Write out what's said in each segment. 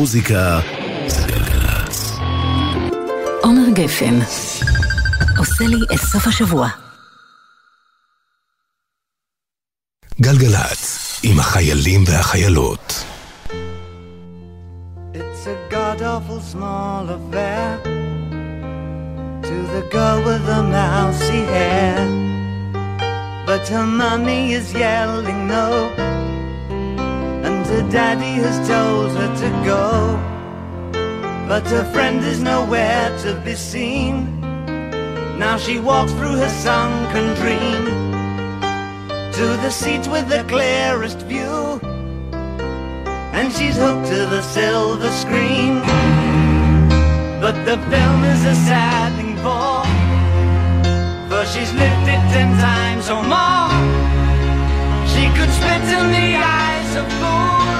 המוזיקה זה גלגלצ. עומר גפן עושה לי את סוף השבוע. גלגלצ, עם החיילים והחיילות. It's a god awful small affair to the girl with the mousy hair. But her mommy is yelling no, her daddy has told her to go. But her friend is nowhere to be seen. Now she walks through her sunken dream to the seat with the clearest view and she's hooked to the silver screen. But the film is a sad thing for, for she's lived it ten times or more. She could spit in the eyes merciful.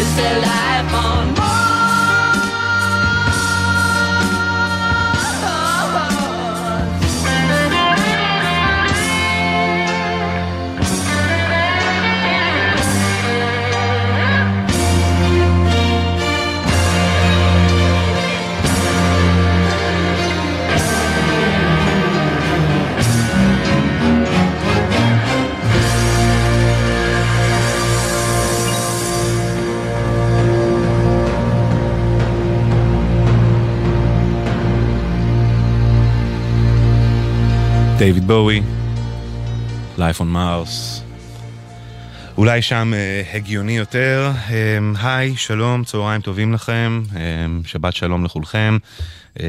It's a life on Mars. דייוויד בואי, Life on Mars. אולי שם אה, הגיוני יותר. אה, היי, שלום, צהריים טובים לכם, אה, שבת שלום לכולכם. אה,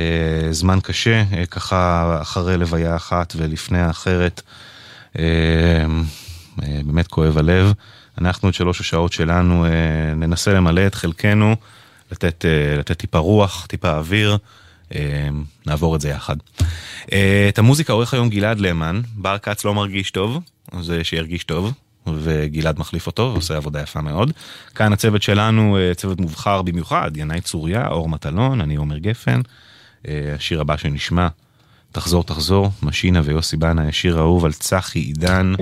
זמן קשה, אה, ככה אחרי לוויה אחת ולפני האחרת. אה, אה, באמת כואב הלב. אנחנו את שלוש השעות שלנו אה, ננסה למלא את חלקנו, לתת, אה, לתת טיפה רוח, טיפה אוויר. אה, נעבור את זה יחד. אה, את המוזיקה עורך היום גלעד למן, בר כץ לא מרגיש טוב, אז שירגיש טוב, וגלעד מחליף אותו, ועושה עבודה יפה מאוד. כאן הצוות שלנו, אה, צוות מובחר במיוחד, ינאי צוריה, אור מטלון, אני עומר גפן. אה, השיר הבא שנשמע, תחזור תחזור, משינה ויוסי בנה, השיר האהוב על צחי עידן.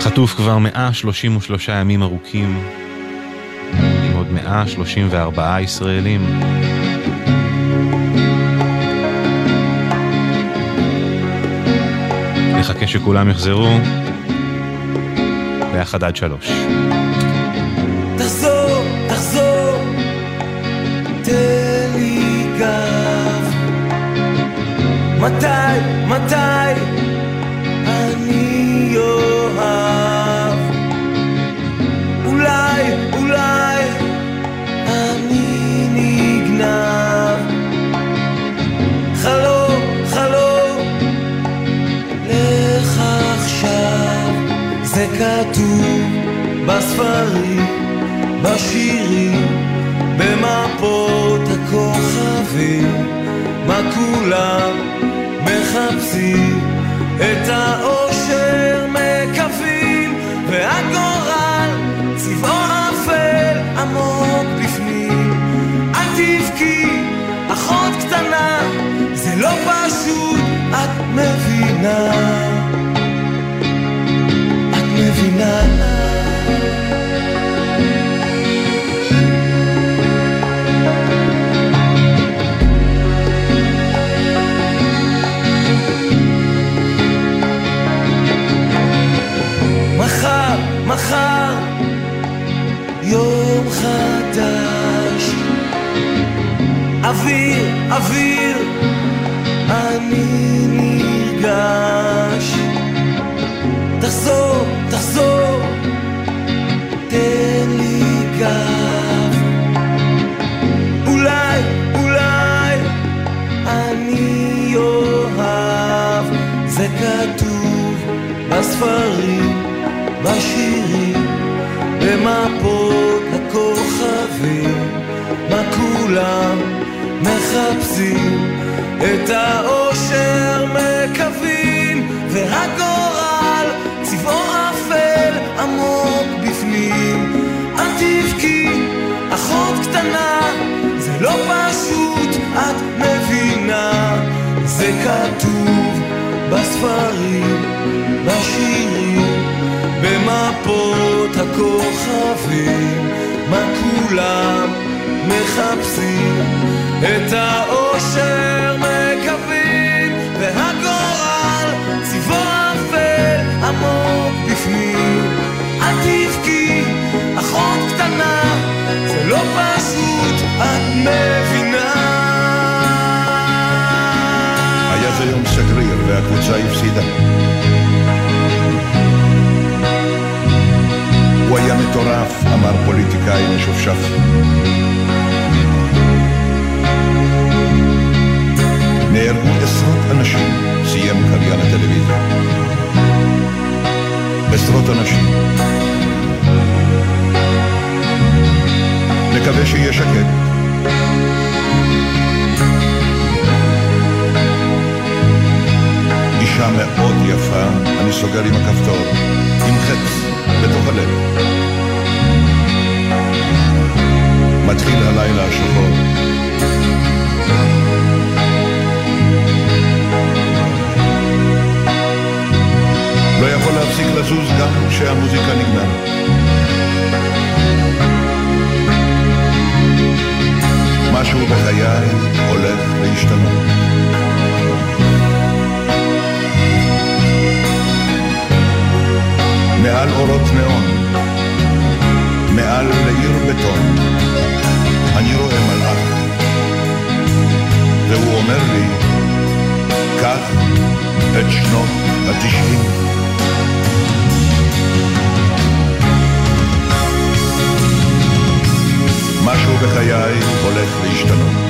חטוף כבר 133 ימים ארוכים, 134 ישראלים. נחכה שכולם יחזרו, ביחד עד שלוש. מתי, מתי? עיניו. חלום, חלום, לך עכשיו. זה כתוב בספרים, בשירים, במפות הכוכבים, מה כולם מחפשים, את האושר מקווים, והגורל מבינה. את מבינה. מחר יום חדש אוויר, אוויר, אני נרגש תחזור, תחזור, תן לי גב אולי, אולי אני אוהב. זה כתוב בספרים בשירים, במפות הכוכבים, מה כולם מחפשים? את האושר בספרים, בשירים. במפות הכוכבים, מה כולם מחפשים? את האושר והקבוצה הפסידה. הוא היה מטורף, אמר פוליטיקאי משופשף. נהרגו עשרות אנשים, סיים קריין הטלוויזיה. עשרות אנשים. נקווה שיהיה שקט. מאוד יפה, אני סוגר עם הכפתור, עם חץ. בתוך הלב. מתחיל הלילה השחור. לא יכול להפסיק לזוז גם כשהמוזיקה נגמרת. משהו בחיי הולך להשתנות. מעל אורות נאון, מעל לעיר בטון, אני רואה מלאך, והוא אומר לי, קח את שנות התשעים. משהו בחיי הולך להשתנות.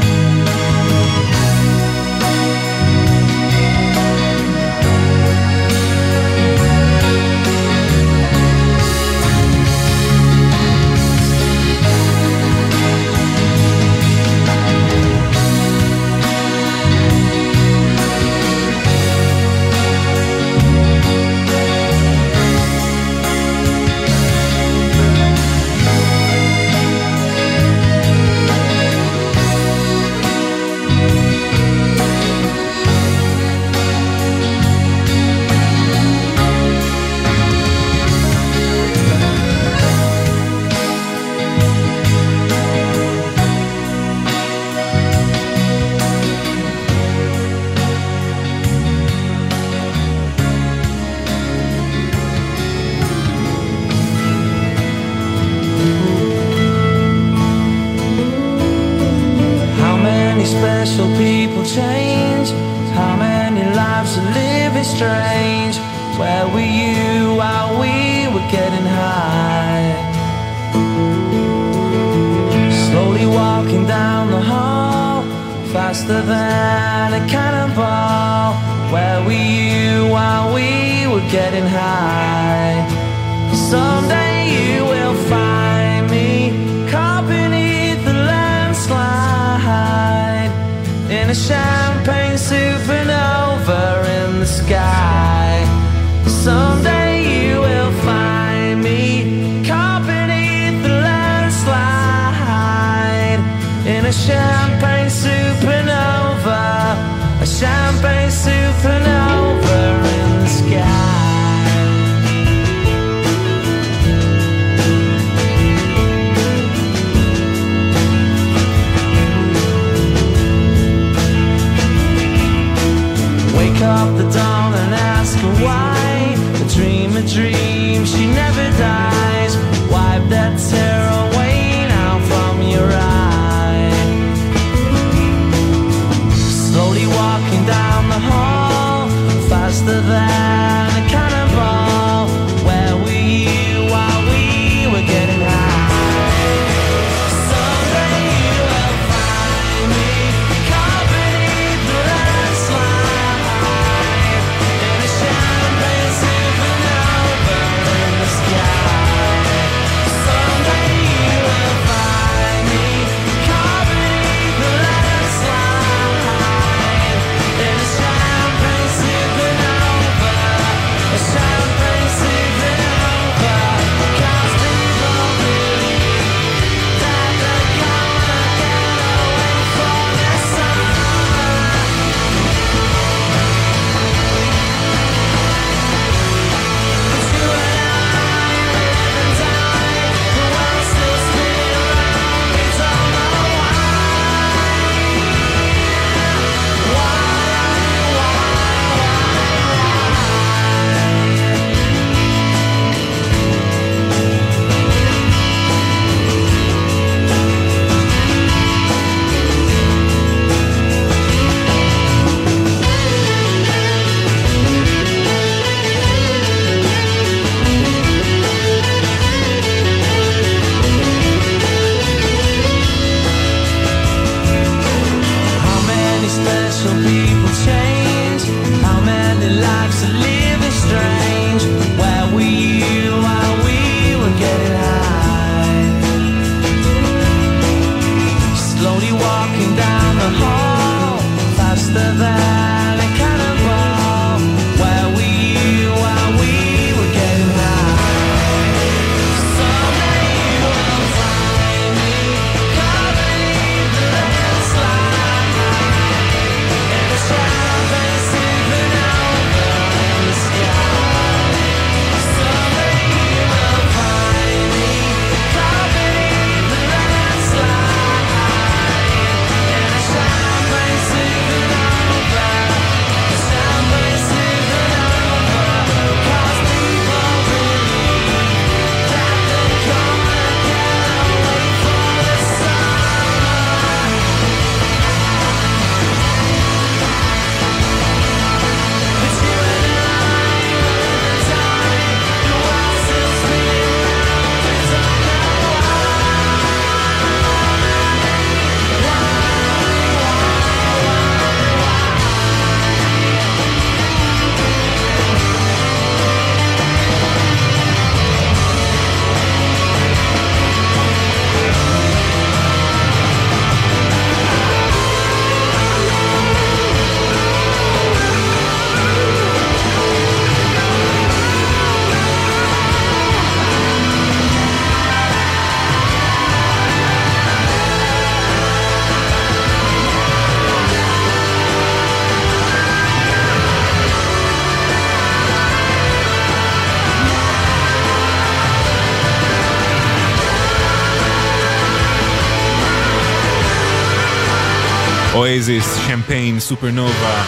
אוייזיס, שמפיין, סופרנובה,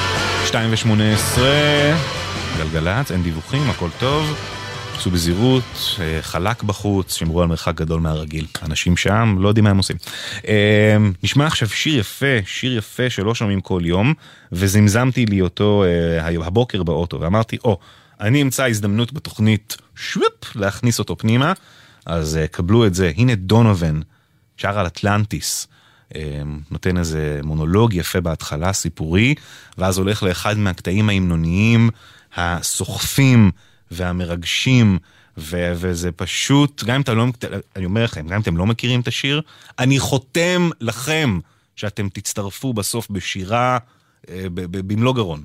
2 גלגלצ, אין דיווחים, הכל טוב. עשו בזהירות, אה, חלק בחוץ, שמרו על מרחק גדול מהרגיל. אנשים שם לא יודעים מה הם עושים. אה, נשמע עכשיו שיר יפה, שיר יפה שלא שומעים כל יום, וזמזמתי לי אותו אה, הבוקר באוטו, ואמרתי, או, oh, אני אמצא הזדמנות בתוכנית שוויפ להכניס אותו פנימה, אז קבלו את זה. הנה דונובן, שר על אטלנטיס. אמ, נותן איזה מונולוג יפה בהתחלה, סיפורי, ואז הולך לאחד מהקטעים ההמנוניים הסוחפים והמרגשים. ו- וזה פשוט, גם אם אתה לא, אני אומר לכם, גם אם אתם לא מכירים את השיר, אני חותם לכם שאתם תצטרפו בסוף בשירה אה, במלוא גרון.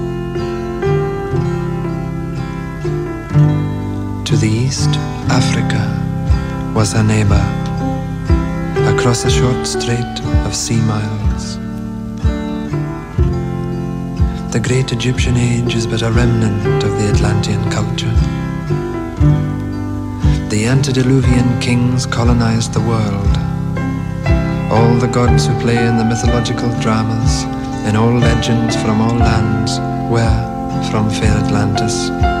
To the east, Africa was her neighbor, across a short strait of sea miles. The great Egyptian age is but a remnant of the Atlantean culture. The antediluvian kings colonized the world. All the gods who play in the mythological dramas, in all legends from all lands, were from fair Atlantis.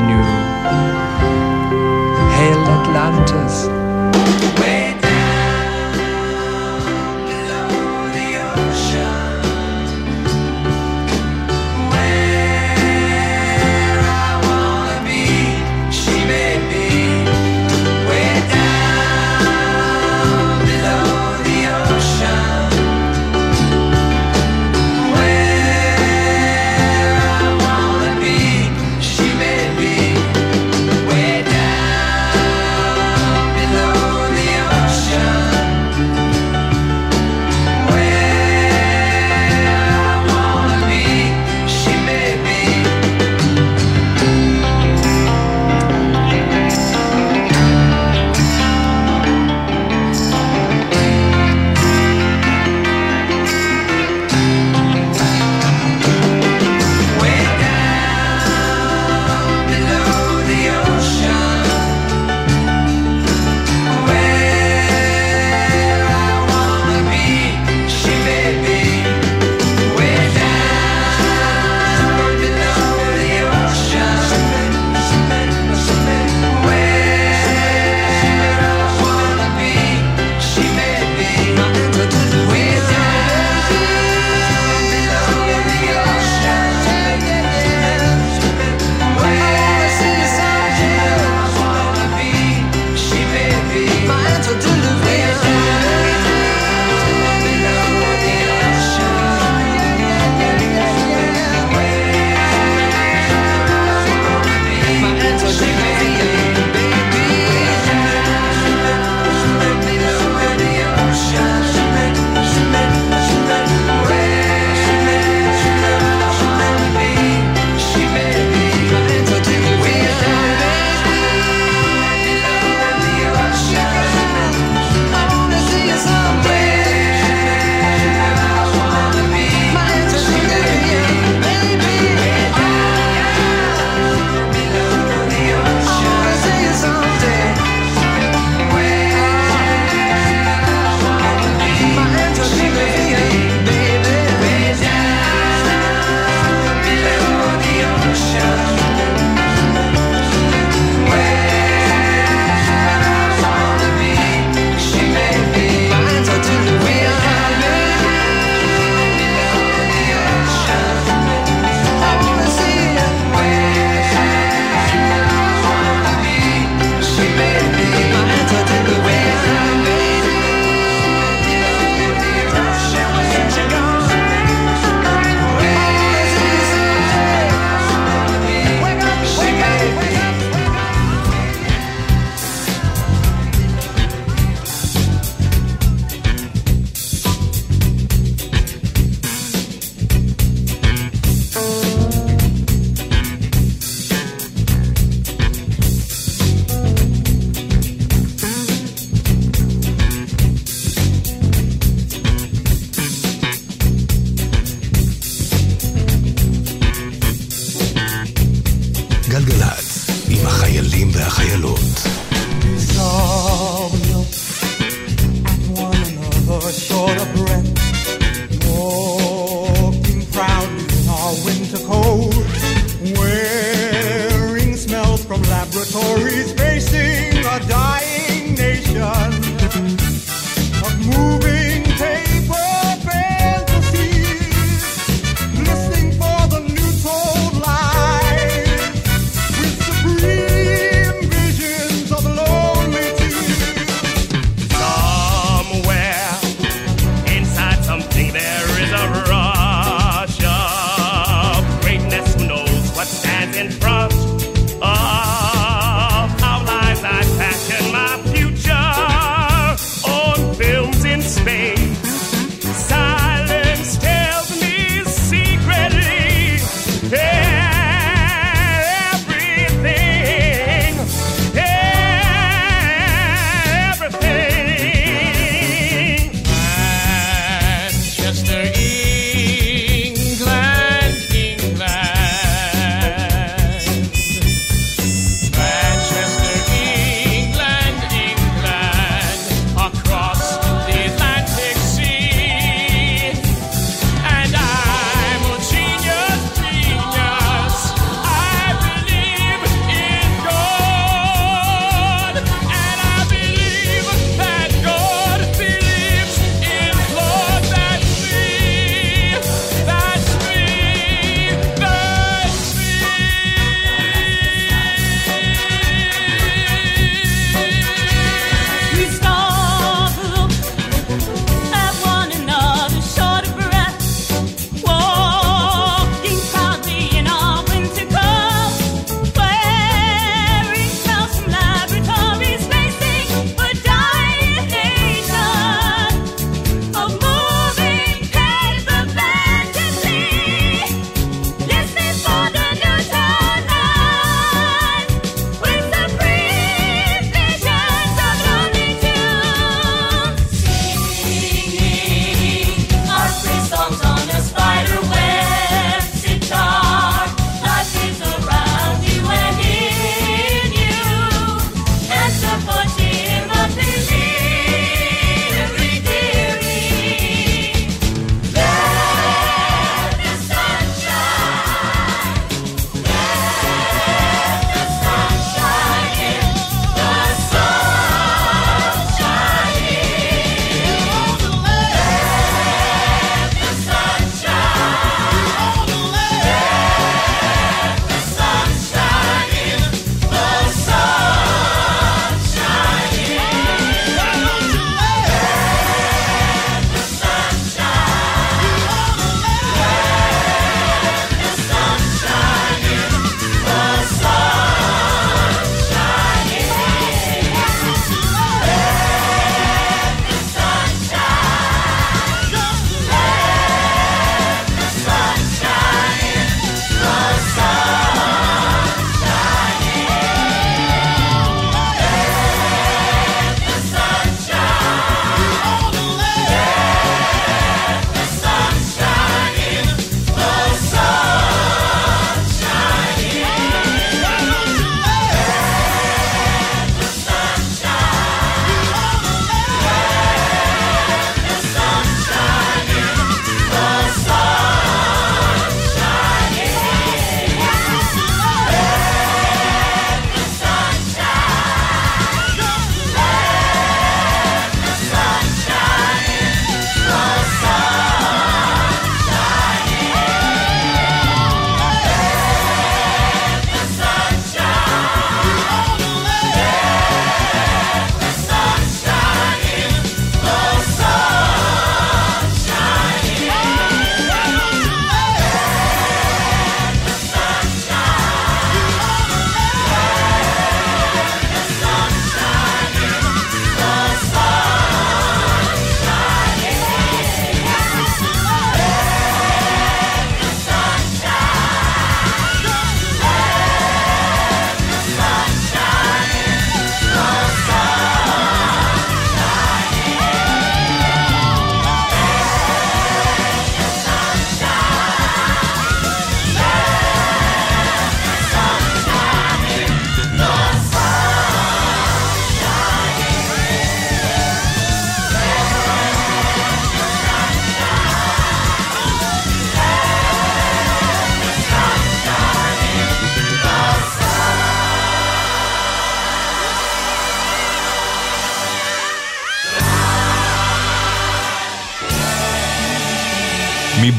Atlantis!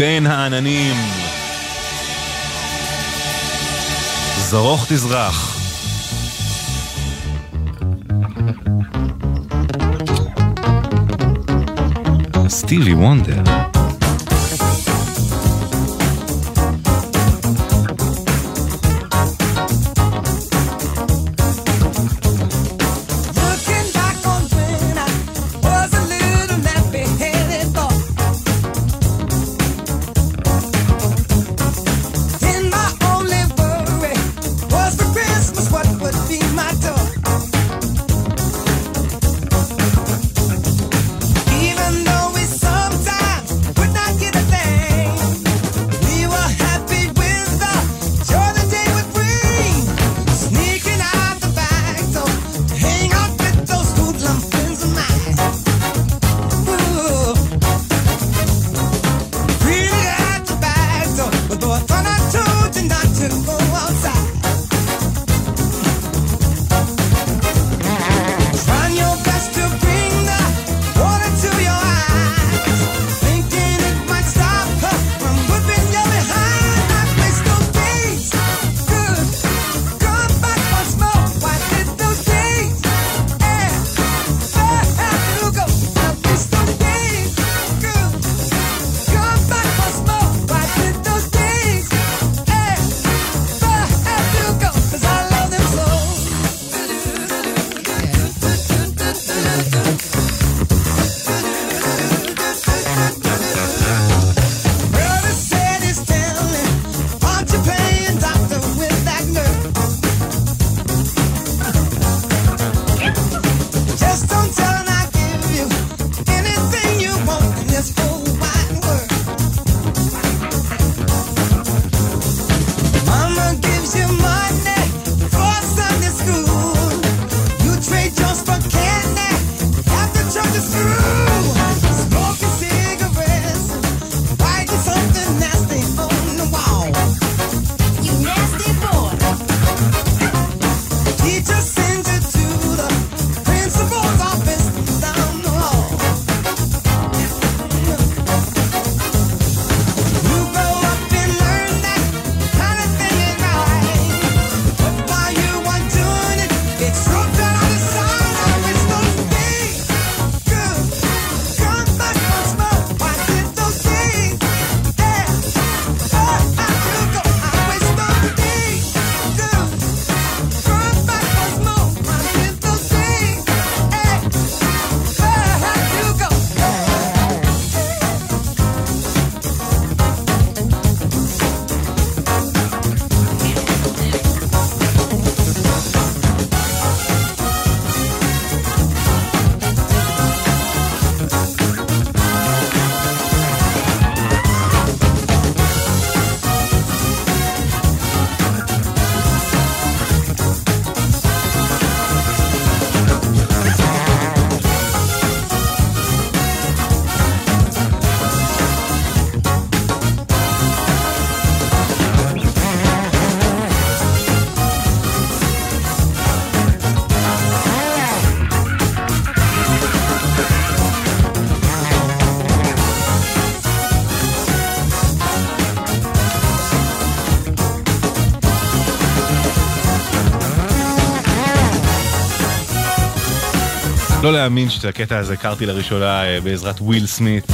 בין העננים. זרוך תזרח. סטיבי וונדר. לא להאמין שאת הקטע הזה הכרתי לראשונה אה, בעזרת וויל סמית.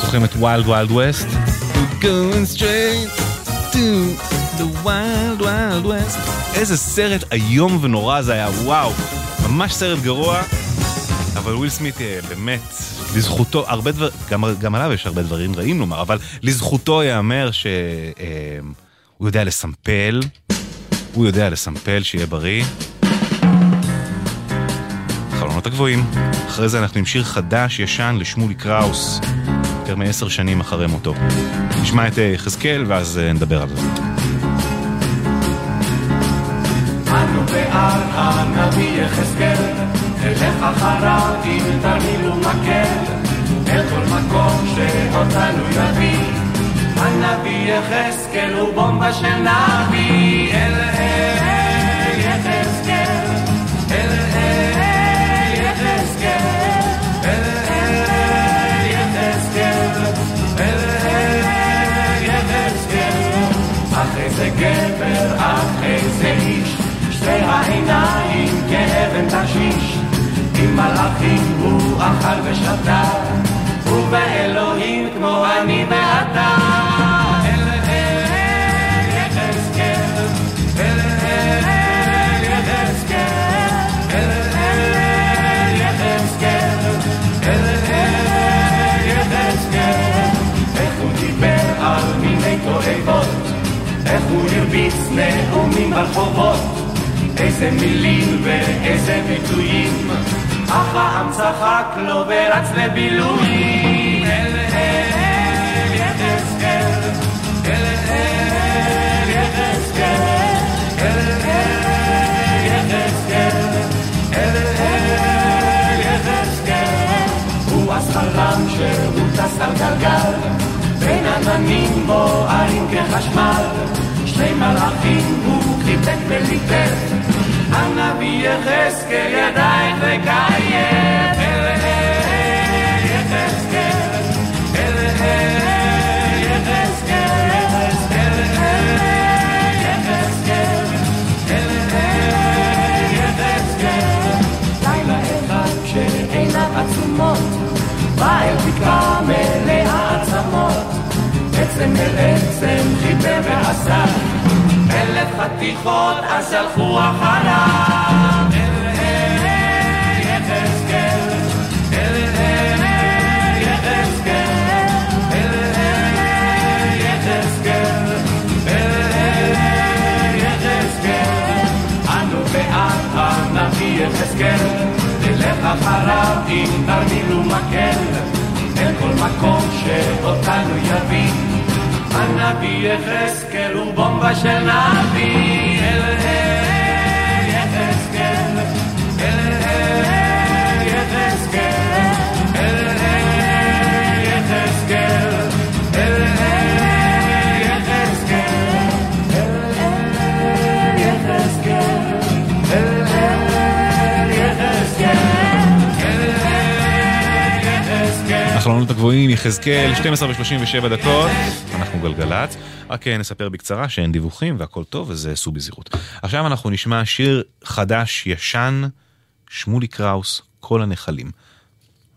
זוכרים את Wild Wild West? איזה סרט איום ונורא זה היה, וואו. ממש סרט גרוע, אבל וויל סמית אה, באמת, לזכותו, הרבה דברים, גם, גם עליו יש הרבה דברים רעים לומר, אבל לזכותו ייאמר שהוא אה, יודע לסמפל, הוא יודע לסמפל, שיהיה בריא. הגבוהים. אחרי זה אנחנו עם שיר חדש, ישן, לשמולי קראוס, יותר מעשר שנים אחרי מותו. נשמע את אה, יחזקאל ואז אה, נדבר על זה. אנו אחריו עם תרמיל ומקל, אל כל מקום שאותנו יביא. הנביא יחזקאל הוא בומבה של נביא, אל אל איזה גבר, אך איזה איש, שתי העיניים כאבן תשיש, עם מלאכים הוא אכל ושתה, ובאלוהים כמו אני ואתה. הרביץ נאומים ברחובות, איזה מילים ואיזה ביטויים, אך העם צחק לו ורץ לבילויים. שהוא טס על גלגל, בין עננים בוערים כחשמל, שני מלאכים הוא חיבק וליטף, הנביא יחזקאל ידיים וקייף. אל אל יחזקאל, אל אל יחזקאל, אל אל יחזקאל, אל אל יחזקאל. לילה אחד כשעיניו עצומות, בא אל בקעה מלאה עצמות, עצם אל עצם חיבר ועשה, אלף חתיכות אז הלכו אחריו. אל אל יחזקאל, נלך אחריו עם תרמיל ומקל, אל כל מקום שאותנו יביא. הנביא יחזקאל בומבה של נביא. החלונות הגבוהים, יחזקאל, 12 ו-37 דקות, אנחנו גלגלצ. רק אה, נספר בקצרה שאין דיווחים והכל טוב, אז אה, סעו בזהירות. עכשיו אנחנו נשמע שיר חדש, ישן, שמולי קראוס, כל הנחלים.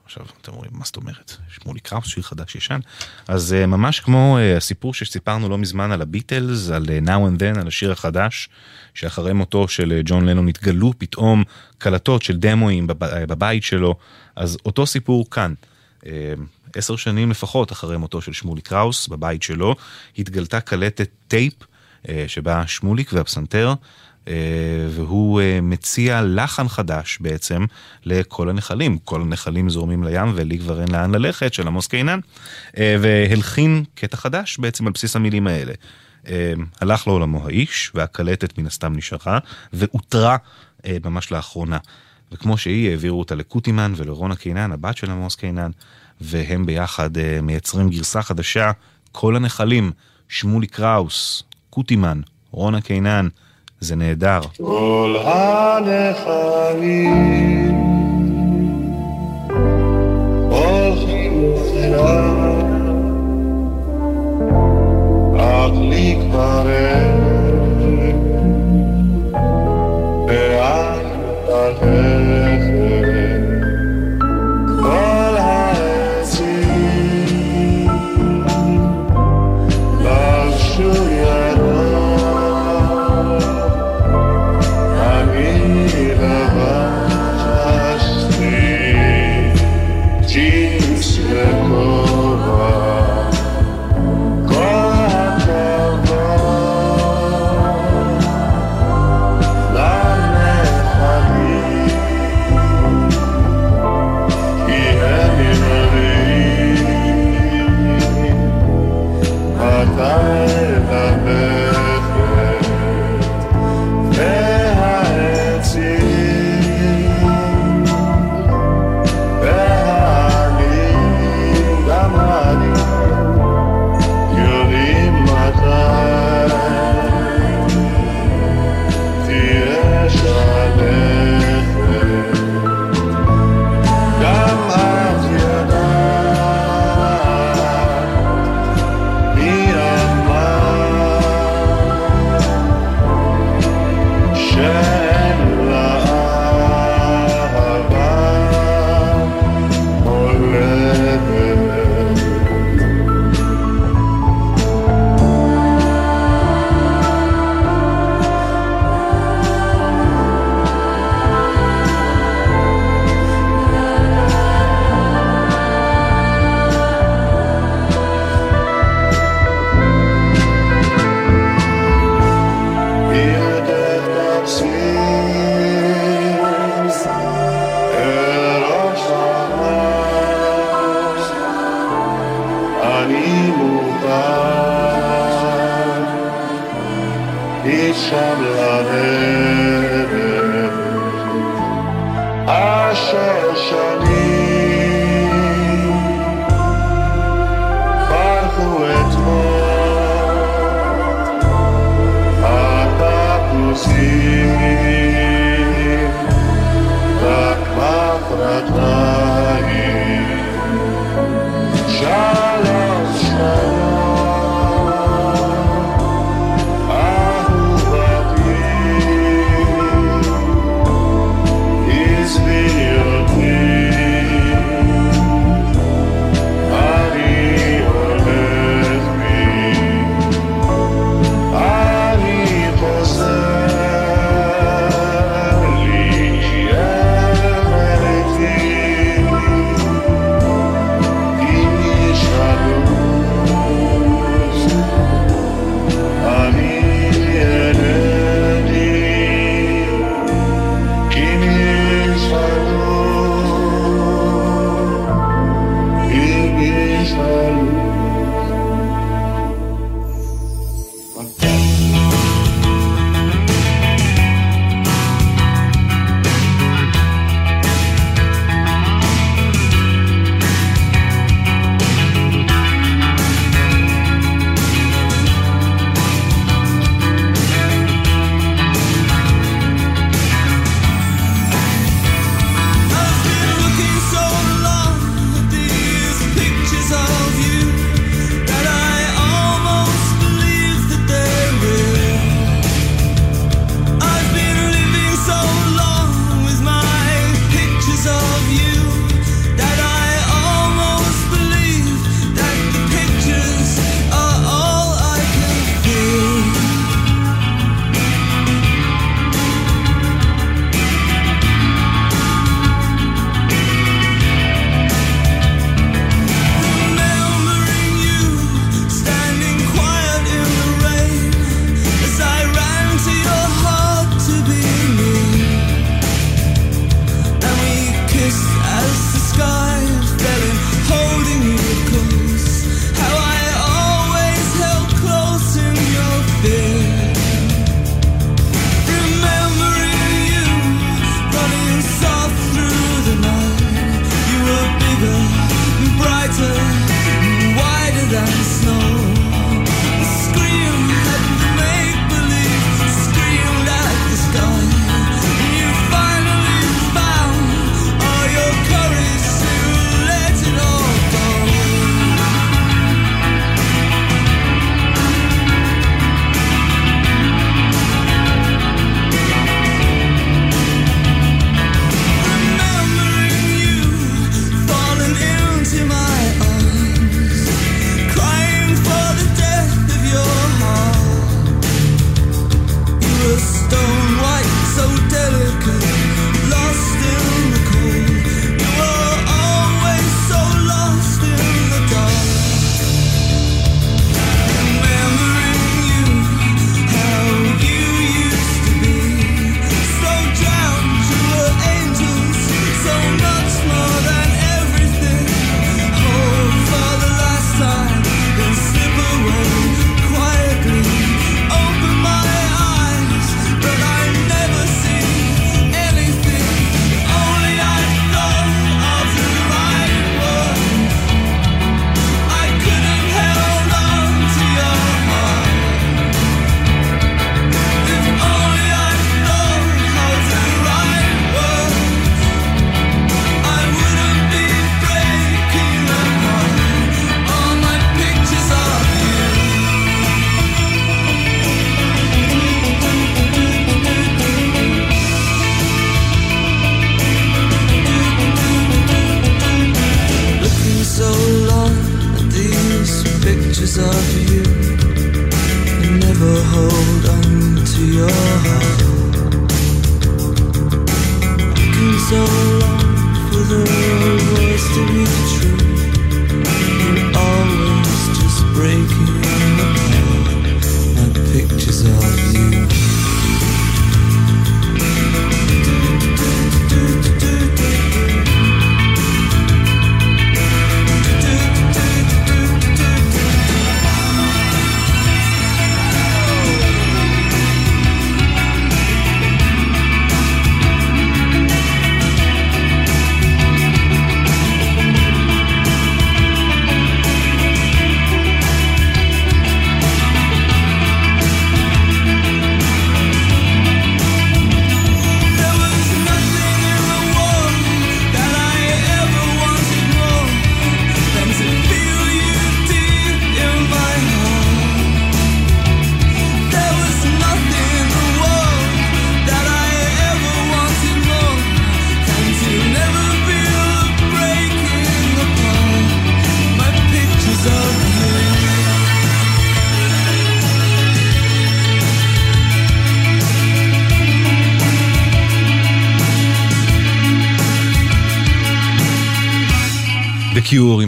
עכשיו אתם אומרים, מה זאת אומרת? שמולי קראוס, שיר חדש ישן? אז אה, ממש כמו הסיפור שסיפרנו לא מזמן על הביטלס, על Now and Then, על השיר החדש, שאחרי מותו של ג'ון לנון התגלו פתאום קלטות של דמואים בב- בבית שלו, אז אותו סיפור כאן. אה, עשר שנים לפחות אחרי מותו של שמוליק קראוס, בבית שלו, התגלתה קלטת טייפ אה, שבה שמוליק והפסנתר, אה, והוא מציע לחן חדש בעצם לכל הנחלים. כל הנחלים זורמים לים ולי כבר אין לאן ללכת, של עמוס קינן, והלחין קטע חדש בעצם על בסיס המילים האלה. הלך לעולמו האיש, והקלטת מן הסתם נשארה, ואותרה ממש לאחרונה. וכמו שהיא, העבירו אותה לקוטימן ולרונה קינן, הבת של עמוס קינן, והם ביחד אה, מייצרים גרסה חדשה, כל הנחלים, שמולי קראוס, קוטימן, רונה קינן, זה נהדר. כל הנחלים הולכים אליו, אך לי ללכת. כל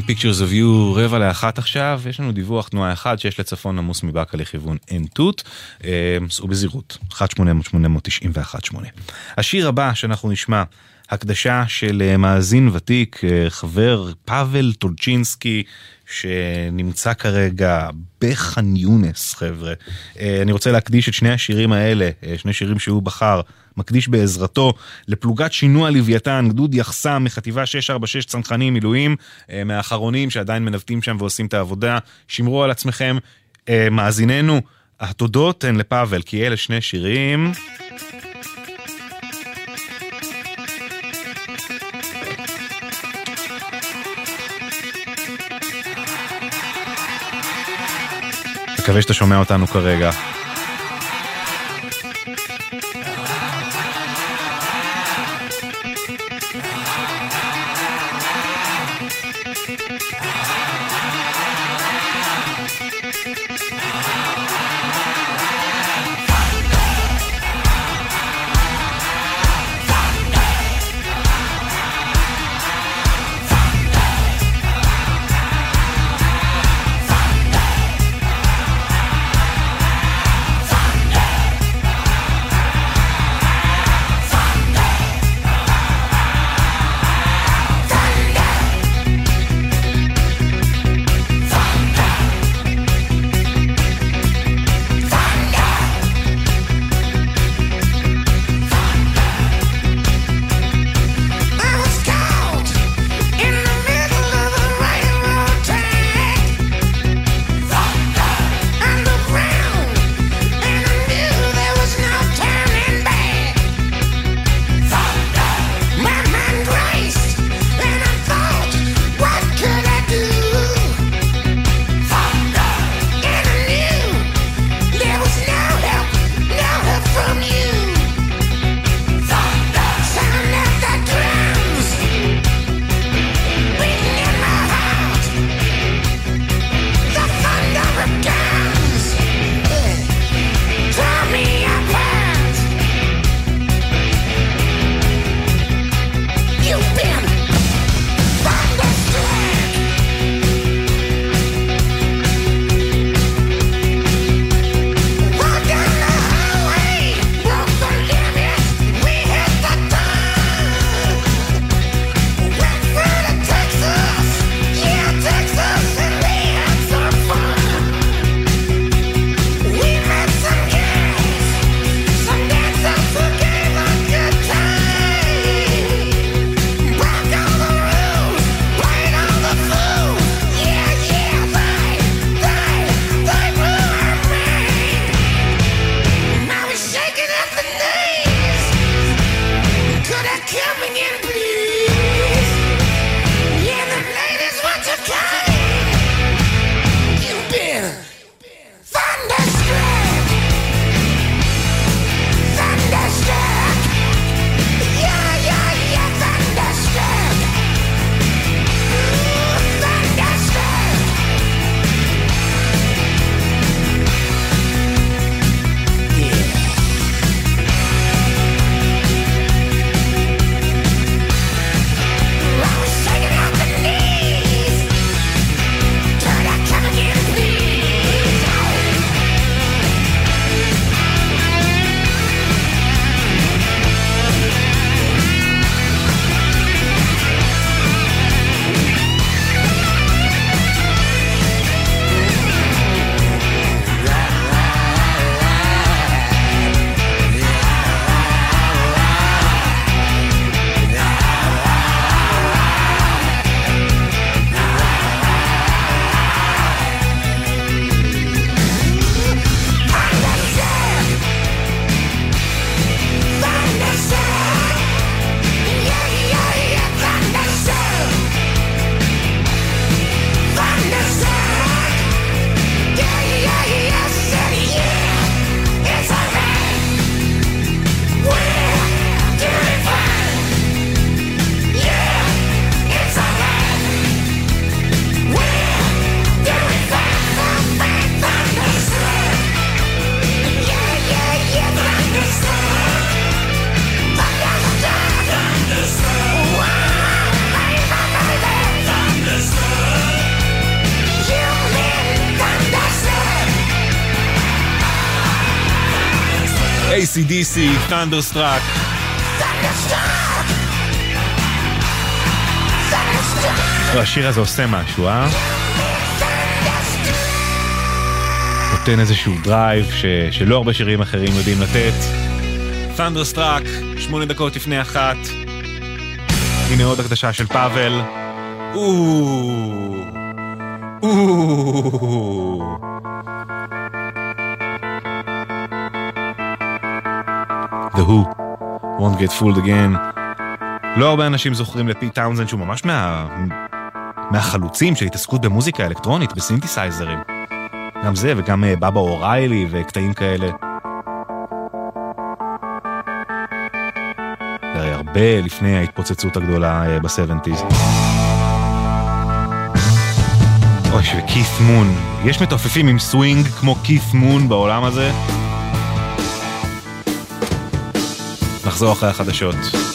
Pictures of You, רבע לאחת עכשיו, יש לנו דיווח תנועה אחד שיש לצפון עמוס מבאקה לכיוון עין תות, אה, סעו בזהירות, 1-800-891-8. השיר הבא שאנחנו נשמע, הקדשה של אה, מאזין ותיק, אה, חבר פאבל טולצ'ינסקי, שנמצא כרגע בח'אן יונס, חבר'ה. אה, אני רוצה להקדיש את שני השירים האלה, אה, שני שירים שהוא בחר, מקדיש בעזרתו לפלוגת שינוע לוויתן, גדוד יחסם מחטיבה 646 צנחנים מילואים, אה, מהאחרונים שעדיין מנווטים שם ועושים את העבודה. שמרו על עצמכם, מאזיננו. התודות הן לפאבל, כי אלה שני שירים. מקווה שאתה שומע אותנו כרגע. Legacy, Thunderstruck. השיר הזה עושה משהו, אה? נותן איזשהו drive ש... שלא הרבה שירים אחרים יודעים לתת. Thunderstruck, שמונה דקות לפני אחת. הנה עוד הקדשה של פאבל. אוו... Won't Get Fooled Again. לא הרבה אנשים זוכרים לפיט טאונזנד שהוא ממש מה... מהחלוצים של התעסקות במוזיקה אלקטרונית, בסינתסייזרים. גם זה וגם אה, Baba O'Riley וקטעים כאלה. זה היה הרבה לפני ההתפוצצות הגדולה אה, ב seventies. אוי, וכית' מון. יש מתופפים עם סווינג כמו כית' מון בעולם הזה? נחזור אחרי החדשות.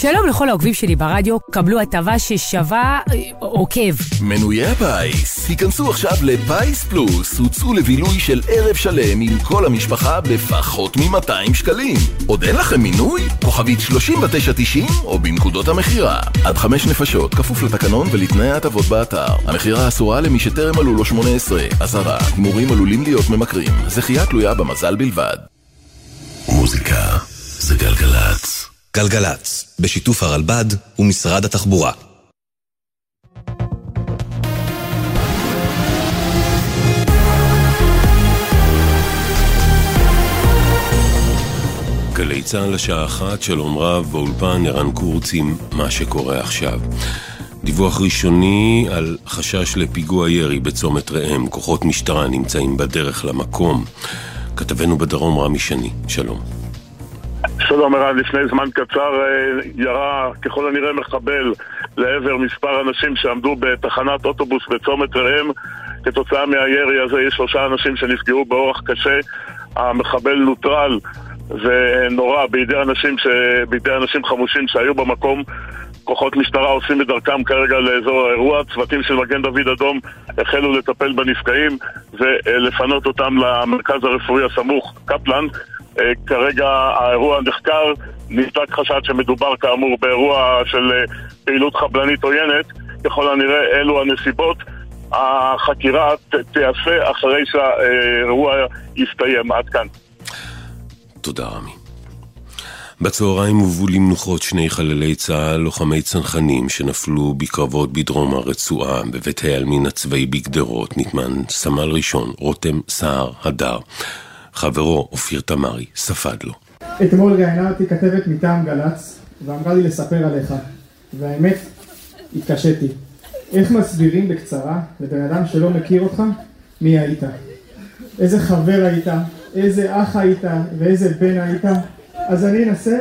שלום לכל העוקבים שלי ברדיו, קבלו הטבה ששווה אה, עוקב. מנויי הפיס, היכנסו עכשיו לפיס פלוס, הוצאו לבילוי של ערב שלם עם כל המשפחה בפחות מ-200 שקלים. עוד אין לכם מינוי? כוכבית 3990 או בנקודות המכירה. עד חמש נפשות, כפוף לתקנון ולתנאי ההטבות באתר. המכירה אסורה למי שטרם מלאו לו 18. אזהרה, הימורים עלולים להיות ממכרים. זכייה תלויה במזל בלבד. מוזיקה זה גלגלצ. גלגלצ, בשיתוף הרלב"ד ומשרד התחבורה. גלי צה"ל לשעה אחת, שלום רב, באולפן ערן קורץ עם מה שקורה עכשיו. דיווח ראשוני על חשש לפיגוע ירי בצומת ראם, כוחות משטרה נמצאים בדרך למקום. כתבנו בדרום רמי שני, שלום. שלום ערן, לפני זמן קצר אה, ירה ככל הנראה מחבל לעבר מספר אנשים שעמדו בתחנת אוטובוס בצומת ראם. כתוצאה מהירי הזה יש שלושה אנשים שנפגעו באורח קשה. המחבל נוטרל ונורה בידי אנשים, ש... בידי אנשים חמושים שהיו במקום. כוחות משטרה עושים את דרכם כרגע לאזור האירוע, צוותים של מגן דוד אדום החלו לטפל בנפגעים ולפנות אותם למרכז הרפואי הסמוך, קפלן. אה, כרגע האירוע נחקר, נבדק חשד שמדובר כאמור באירוע של אה, פעילות חבלנית עוינת, ככל הנראה אלו הנסיבות. החקירה תיעשה אחרי שהאירוע יסתיים. עד כאן. תודה רמי. בצהריים הובאו למנוחות שני חללי צה"ל, לוחמי צנחנים שנפלו בקרבות בדרום הרצועה, בבית העלמין הצבאי בגדרות, נטמן סמל ראשון רותם סהר הדר. חברו אופיר תמרי ספד לו. אתמול ראיינה אותי כתבת מטעם גל"צ ואמרה לי לספר עליך והאמת, התקשיתי. איך מסבירים בקצרה לבן אדם שלא מכיר אותך מי היית? איזה חבר היית? איזה אח היית? ואיזה בן היית? אז אני אנסה,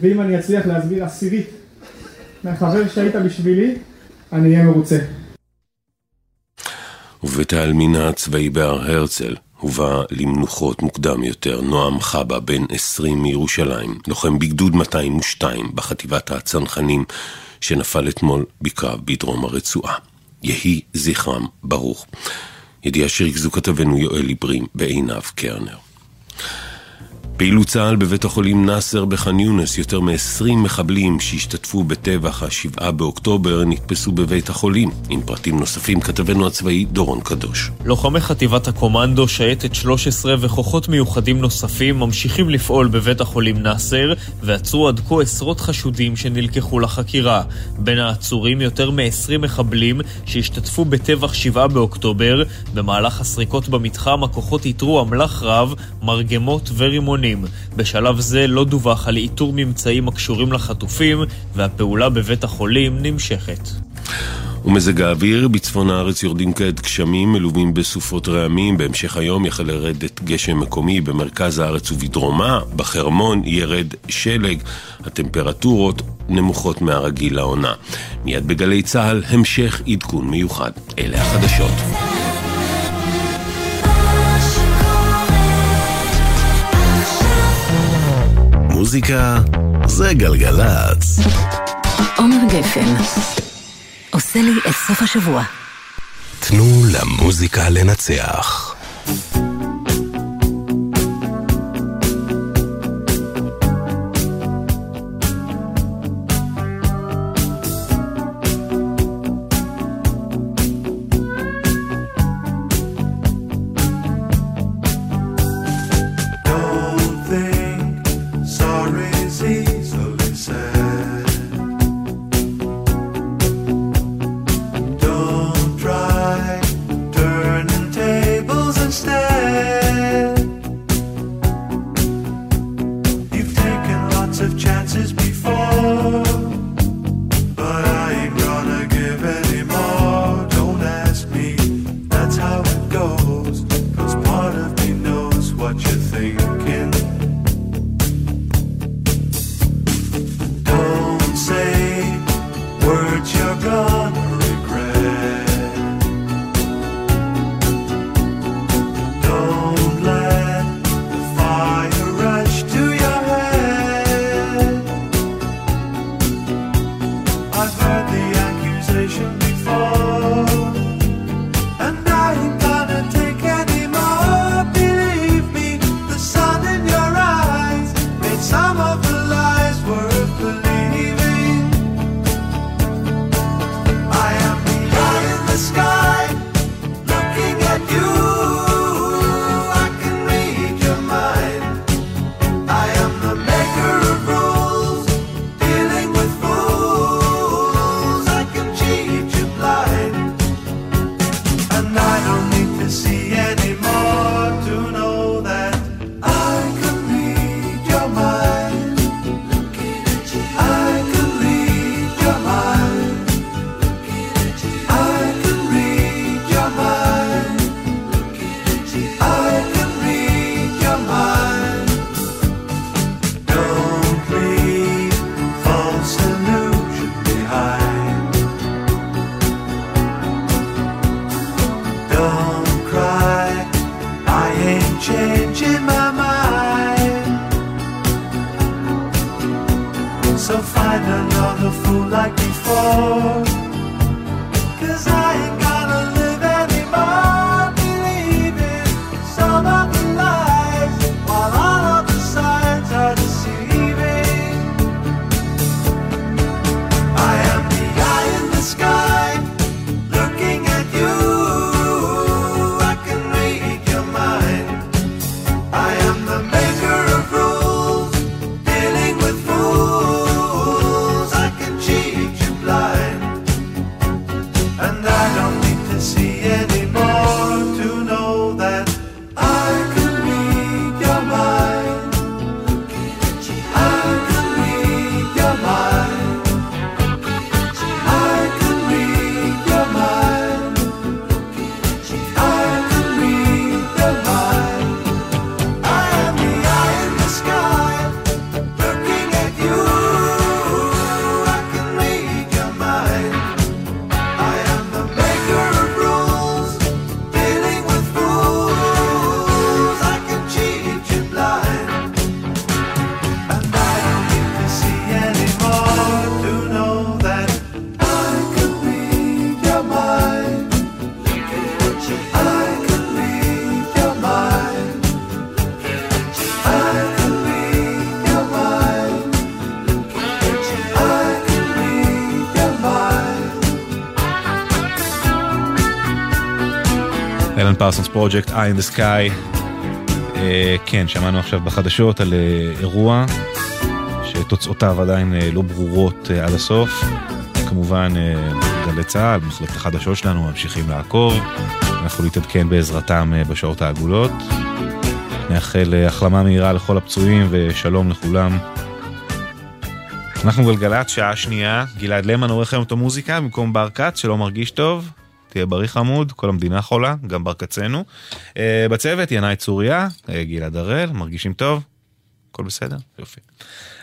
ואם אני אצליח להסביר עשירית מהחבר שהיית בשבילי, אני אהיה מרוצה. ובבית העלמין הצבאי בהר הרצל הובא למנוחות מוקדם יותר נועם חבא, בן 20 מירושלים, לוחם בגדוד 202 בחטיבת הצנחנים, שנפל אתמול בקרב בדרום הרצועה. יהי זכרם ברוך. ידיעה שריכזו כתבנו יואל עיברים בעינב קרנר. פעילות צה"ל בבית החולים נאסר בח'אן יונס, יותר מ-20 מחבלים שהשתתפו בטבח ה-7 באוקטובר נתפסו בבית החולים. עם פרטים נוספים כתבנו הצבאי דורון קדוש. לוחמי חטיבת הקומנדו, שייטת 13 וכוחות מיוחדים נוספים ממשיכים לפעול בבית החולים נאסר ועצרו עד כה עשרות חשודים שנלקחו לחקירה. בין העצורים יותר מ-20 מחבלים שהשתתפו בטבח 7 באוקטובר. במהלך הסריקות במתחם הכוחות איתרו אמל"ח רב, מרגמות ורימונים. בשלב זה לא דווח על איתור ממצאים הקשורים לחטופים והפעולה בבית החולים נמשכת. ומזג האוויר, בצפון הארץ יורדים כעת גשמים מלווים בסופות רעמים, בהמשך היום יחל לרדת גשם מקומי במרכז הארץ ובדרומה, בחרמון ירד שלג, הטמפרטורות נמוכות מהרגיל לעונה. מיד בגלי צה"ל, המשך עדכון מיוחד. אלה החדשות. מוזיקה זה גלגלצ. עומר גפן עושה לי את סוף השבוע. תנו למוזיקה לנצח. פרסונס פרויקט I in the sky. אה, כן, שמענו עכשיו בחדשות על uh, אירוע שתוצאותיו עדיין uh, לא ברורות uh, עד הסוף. כמובן, uh, גלי צה"ל, מחלקת החדשות שלנו, ממשיכים לעקוב. אנחנו נתעדכן בעזרתם uh, בשעות העגולות. נאחל uh, החלמה מהירה לכל הפצועים ושלום לכולם. אנחנו גלגלצ, שעה שנייה, גלעד למן עורך היום את המוזיקה במקום בר כץ שלא מרגיש טוב. תהיה בריא חמוד, כל המדינה חולה, גם ברקצנו. אה, בצוות ינאי צוריה, uh, גלעד הראל, מרגישים טוב? הכל בסדר? יופי.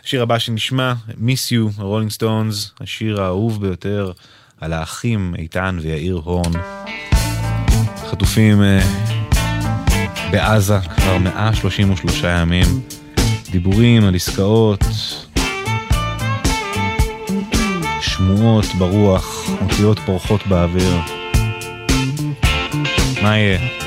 השיר הבא שנשמע, Miss You, רולינג סטונס, השיר האהוב ביותר על האחים איתן ויאיר הורן. חטופים uh, בעזה כבר 133 ימים, דיבורים על עסקאות, שמועות ברוח, אותיות פורחות באוויר. My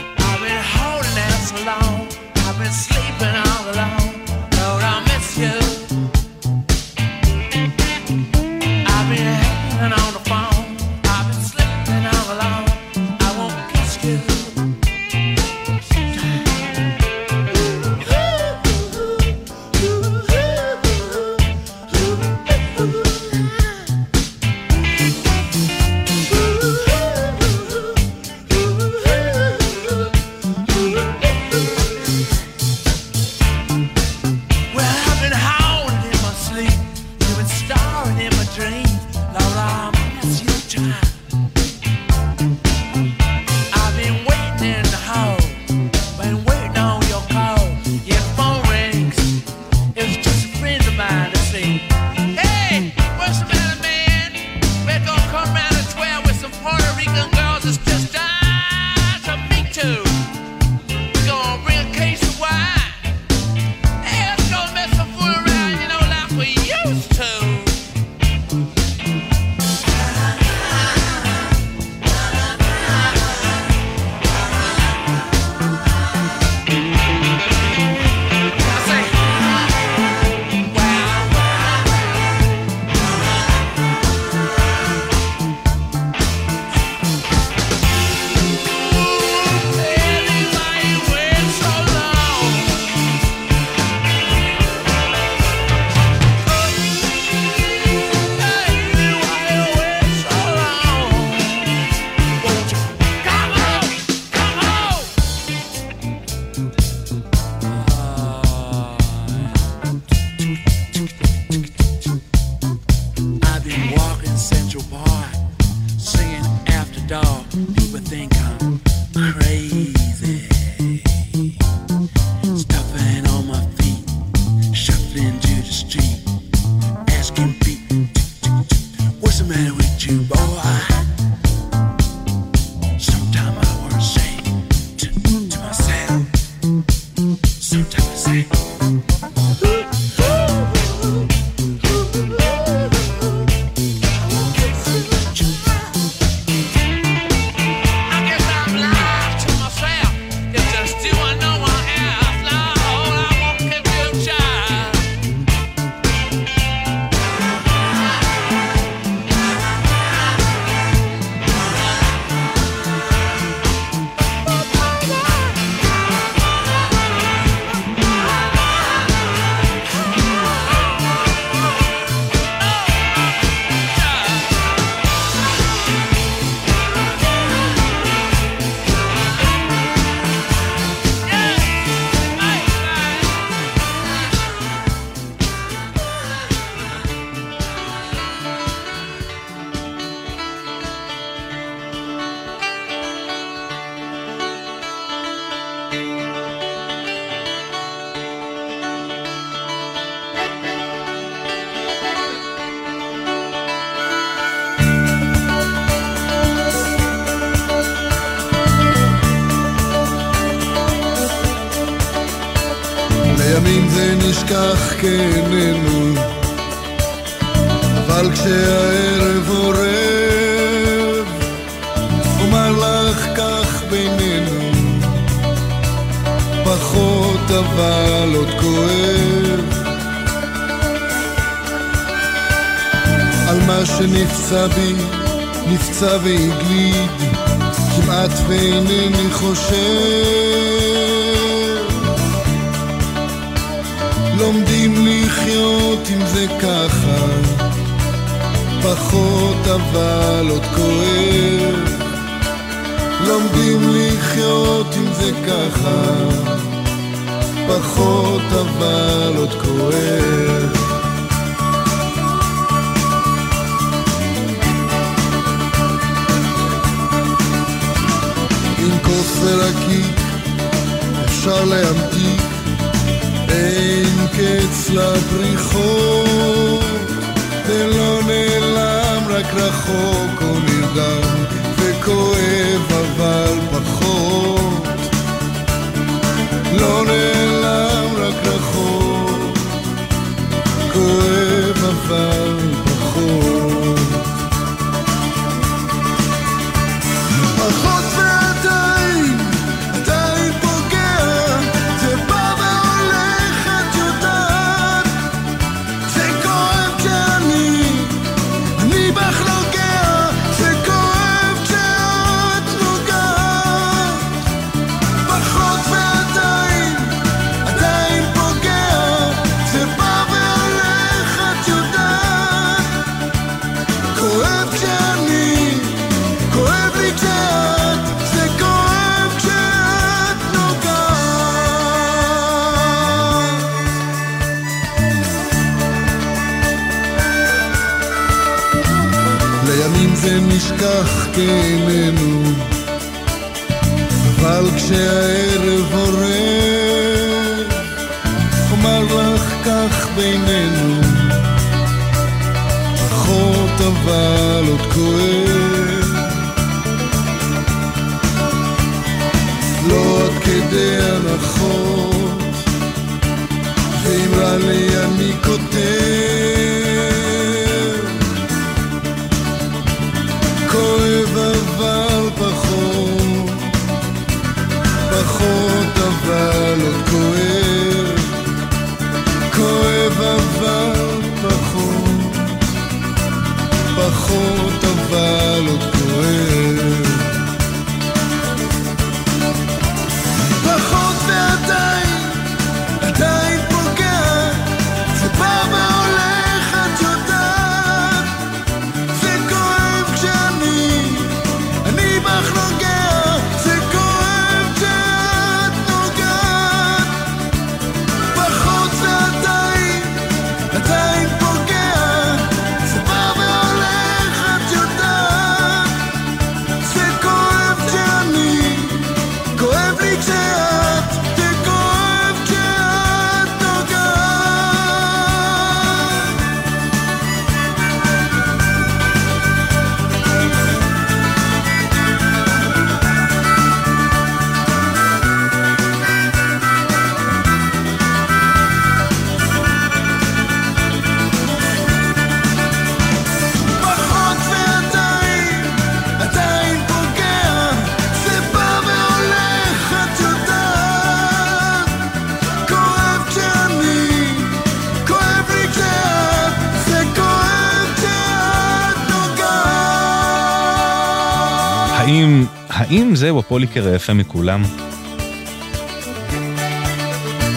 וזהו, הפוליקר היפה מכולם.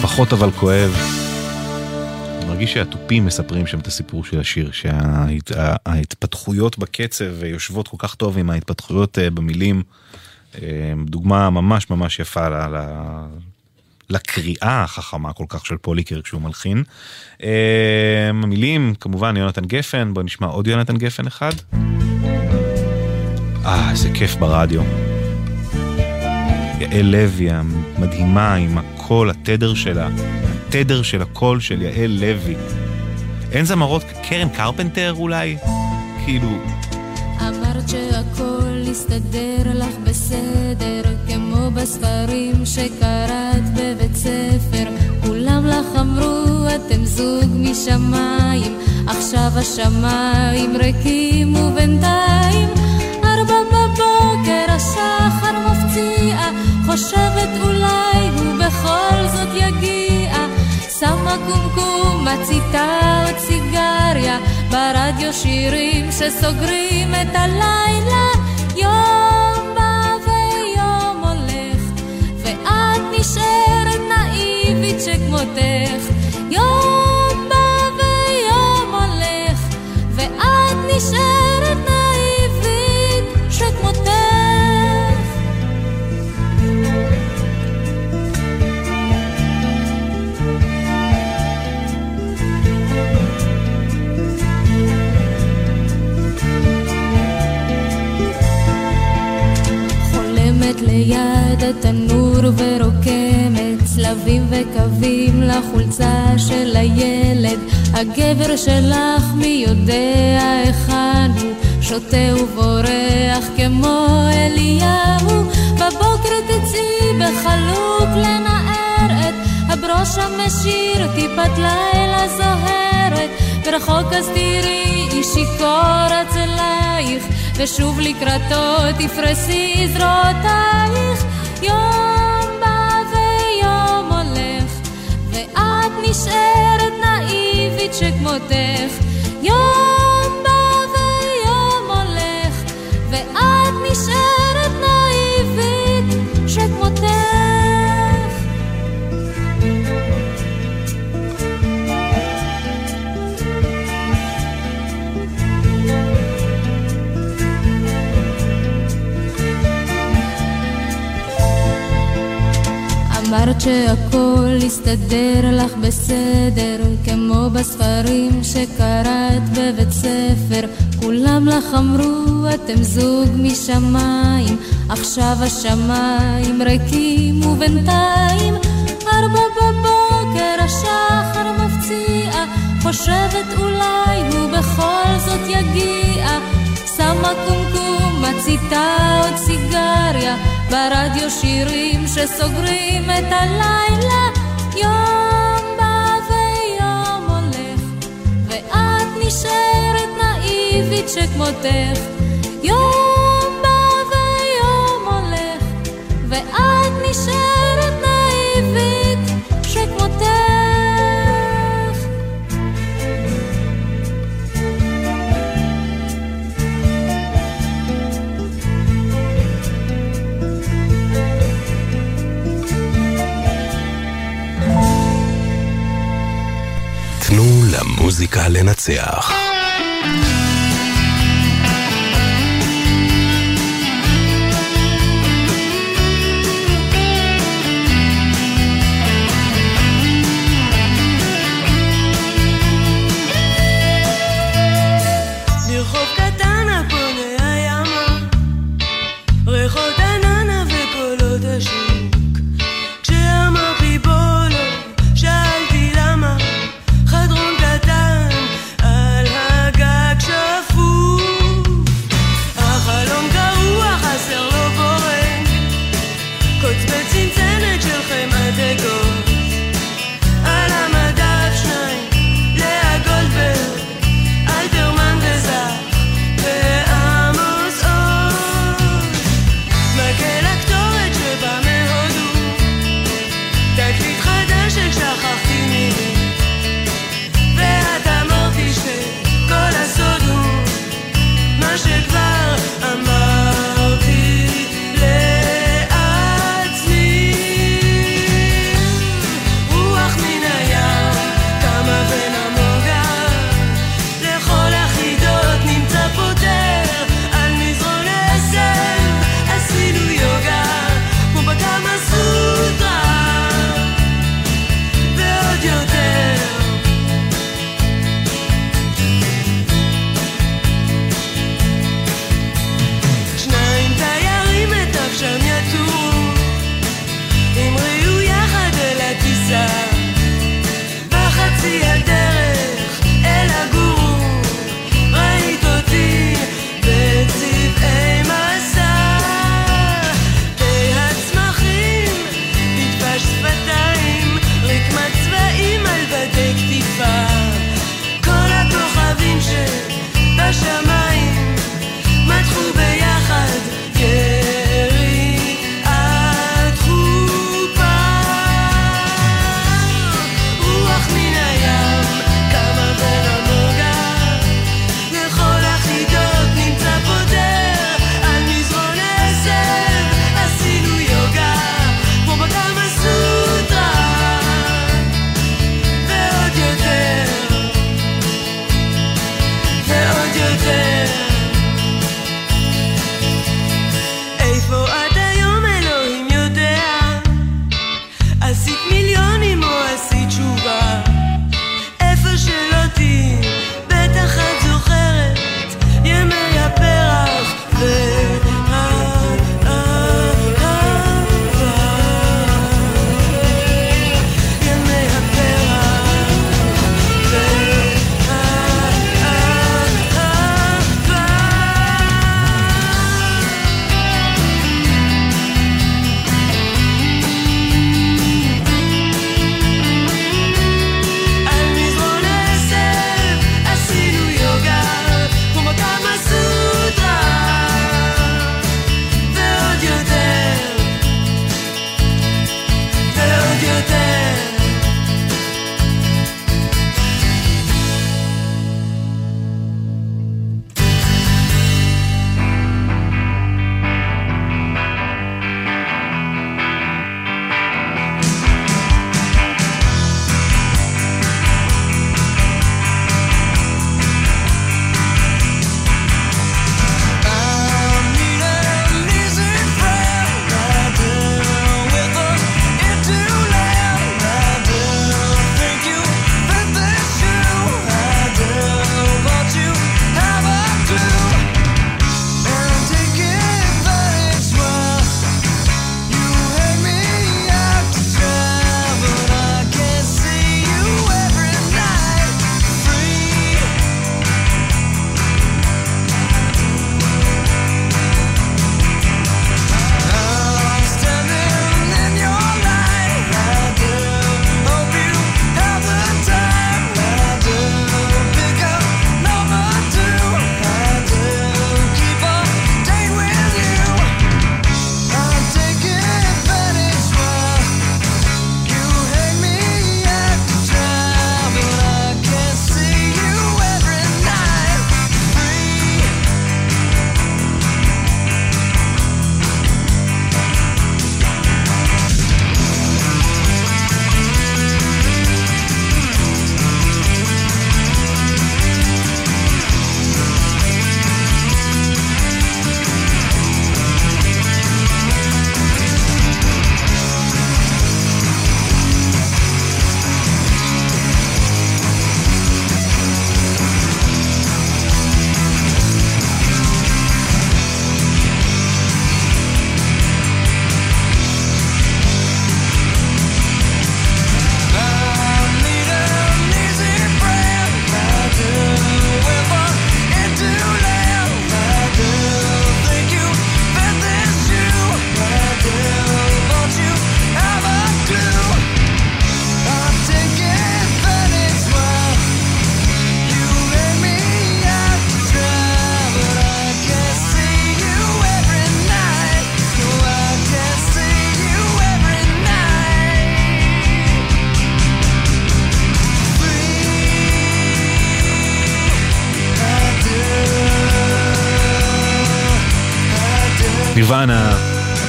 פחות אבל כואב. אני מרגיש שהתופים מספרים שם את הסיפור של השיר, שההתפתחויות שה... בקצב אה, יושבות כל כך טוב עם ההתפתחויות אה, במילים. אה, דוגמה ממש ממש יפה ל... לקריאה החכמה כל כך של פוליקר כשהוא מלחין. המילים כמובן יונתן גפן, בוא נשמע עוד יונתן גפן אחד. אה, איזה כיף ברדיו. יעל לוי המדהימה עם הקול, התדר שלה, התדר של הקול של יעל לוי. אין זמרות, קרן קרפנטר אולי? כאילו... אמרת שהכל הסתדר לך בסדר, כמו בספרים שקראת בבית ספר. כולם לך אמרו, אתם זוג משמיים, עכשיו השמיים ריקים ובינתיים, ארבע בבוקר השחר מפציע. חושבת אולי הוא בכל זאת יגיע, שמה קומקום, מציתה עוד סיגריה, ברדיו שירים שסוגרים את הלילה, יום בא ויום הולך, ואת נשארת נאיבית שכמותך, יום בא ויום הולך, ואת נשארת ליד התנור ורוקמת צלבים וקווים לחולצה של הילד. הגבר שלך מי יודע היכן הוא. שותה ובורח כמו אליהו. בבוקר תצאי בחלוק לנער את הברוש המשיר טיפת לילה זוהרת ברחוק אז תראי שיכור אצלייך ושוב לקראתו תפרסי זרועותייך יום בא ויום הולך ואת נשארת נאיבית שכמותך. יום בא ויום הולך ואת נשארת אמרת שהכל יסתדר לך בסדר, כמו בספרים שקראת בבית ספר. כולם לך אמרו, אתם זוג משמיים, עכשיו השמיים ריקים ובינתיים ארבע בבוקר השחר מפציע, חושבת אולי הוא בכל זאת יגיע. שמה קומקום, מציתה עוד סיגריה, ברדיו שירים שסוגרים את הלילה. יום בא ויום הולך, ואת נשארת נאיבית שכמותך. יום בא ויום הולך, ואת נשארת תנו למוזיקה לנצח.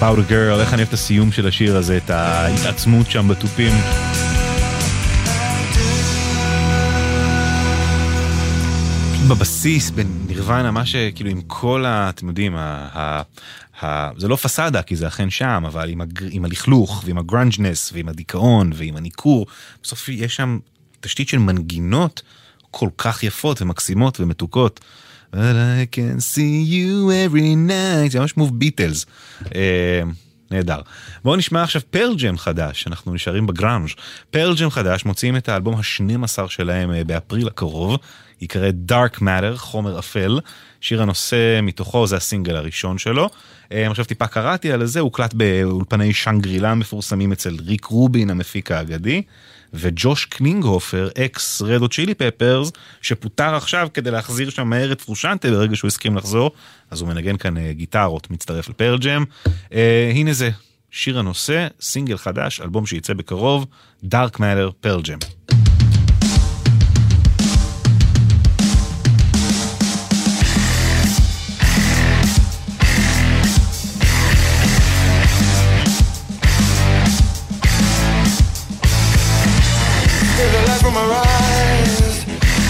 A Girl, איך אני אוהב את הסיום של השיר הזה, את ההתעצמות שם בתופים. בבסיס, בנירוונה, מה שכאילו עם כל ה... אתם יודעים, ה, ה, ה, זה לא פסאדה, כי זה אכן שם, אבל עם, הגר, עם הלכלוך, ועם הגרנג'נס, ועם הדיכאון, ועם הניכור, בסוף יש שם תשתית של מנגינות כל כך יפות ומקסימות ומתוקות. But I can see you every night, זה ממש move ביטלס. אה, נהדר. בואו נשמע עכשיו פרל ג'ם חדש, אנחנו נשארים בגראנג'. פרל ג'ם חדש מוציאים את האלבום ה-12 שלהם אה, באפריל הקרוב, ייקרא Dark Matter, חומר אפל. שיר הנושא מתוכו זה הסינגל הראשון שלו. אה, עכשיו טיפה קראתי על זה, הוקלט באולפני שאנגרילה מפורסמים אצל ריק רובין המפיק האגדי. וג'וש קלינגהופר, אקס רדו צ'ילי פפרס, שפוטר עכשיו כדי להחזיר שם מהר את פרושנטה ברגע שהוא הסכים לחזור, אז הוא מנגן כאן אה, גיטרות, מצטרף לפרל ג'ם. אה, הנה זה, שיר הנושא, סינגל חדש, אלבום שייצא בקרוב, Dark Matter, פרל ג'ם.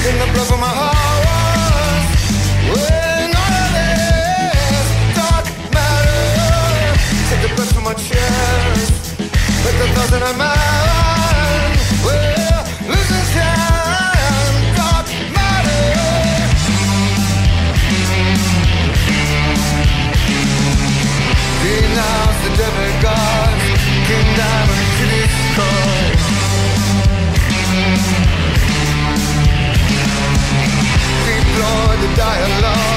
In the blood from my heart. When all of this dark matter, breath from my chest, dialogue,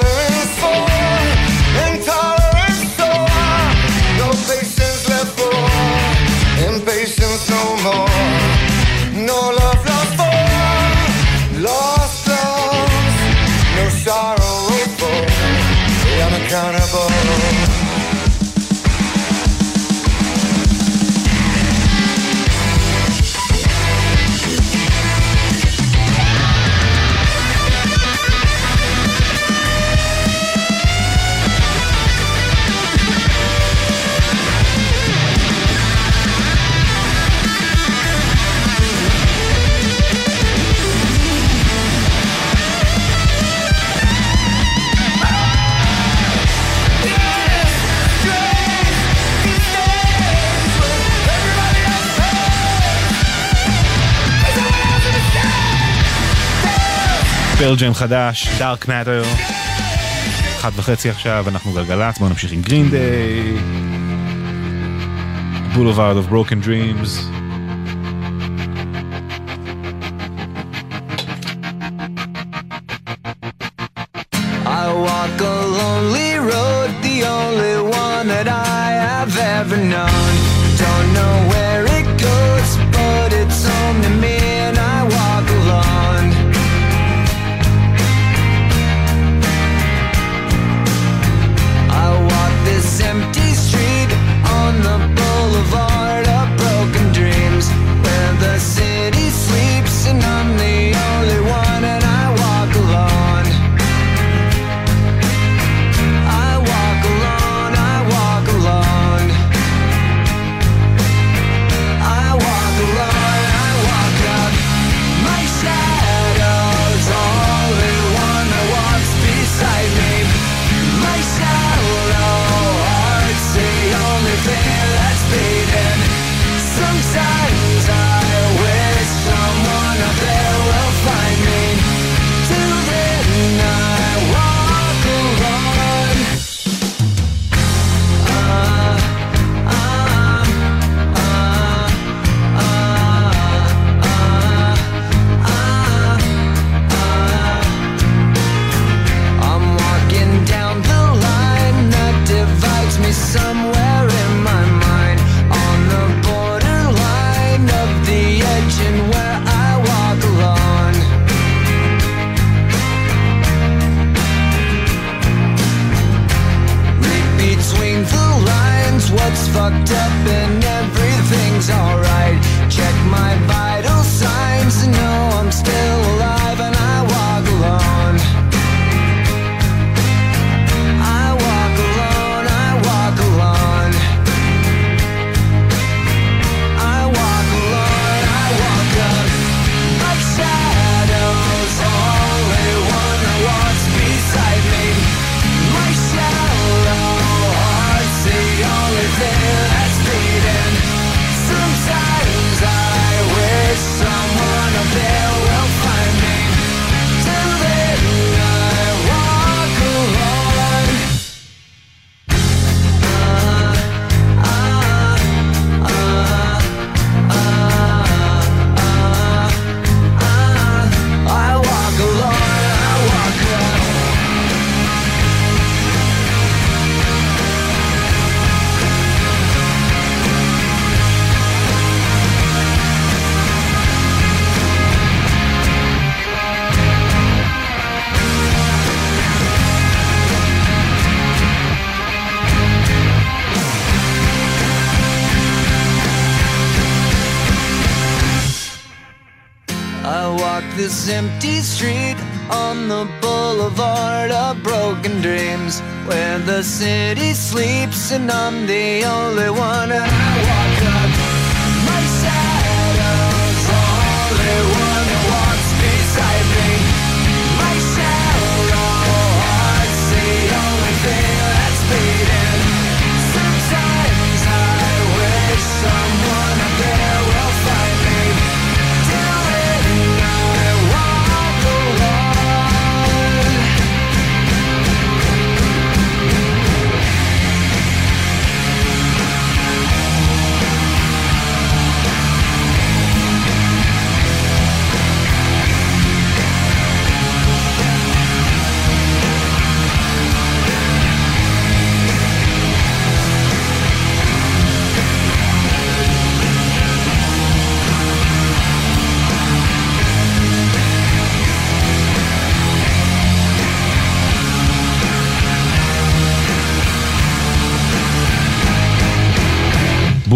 פרל ג'ם חדש, דארק מאטר. אחת וחצי עכשיו, אנחנו גלגלצ, בואו נמשיך עם גרין דיי. Of Broken Dreams.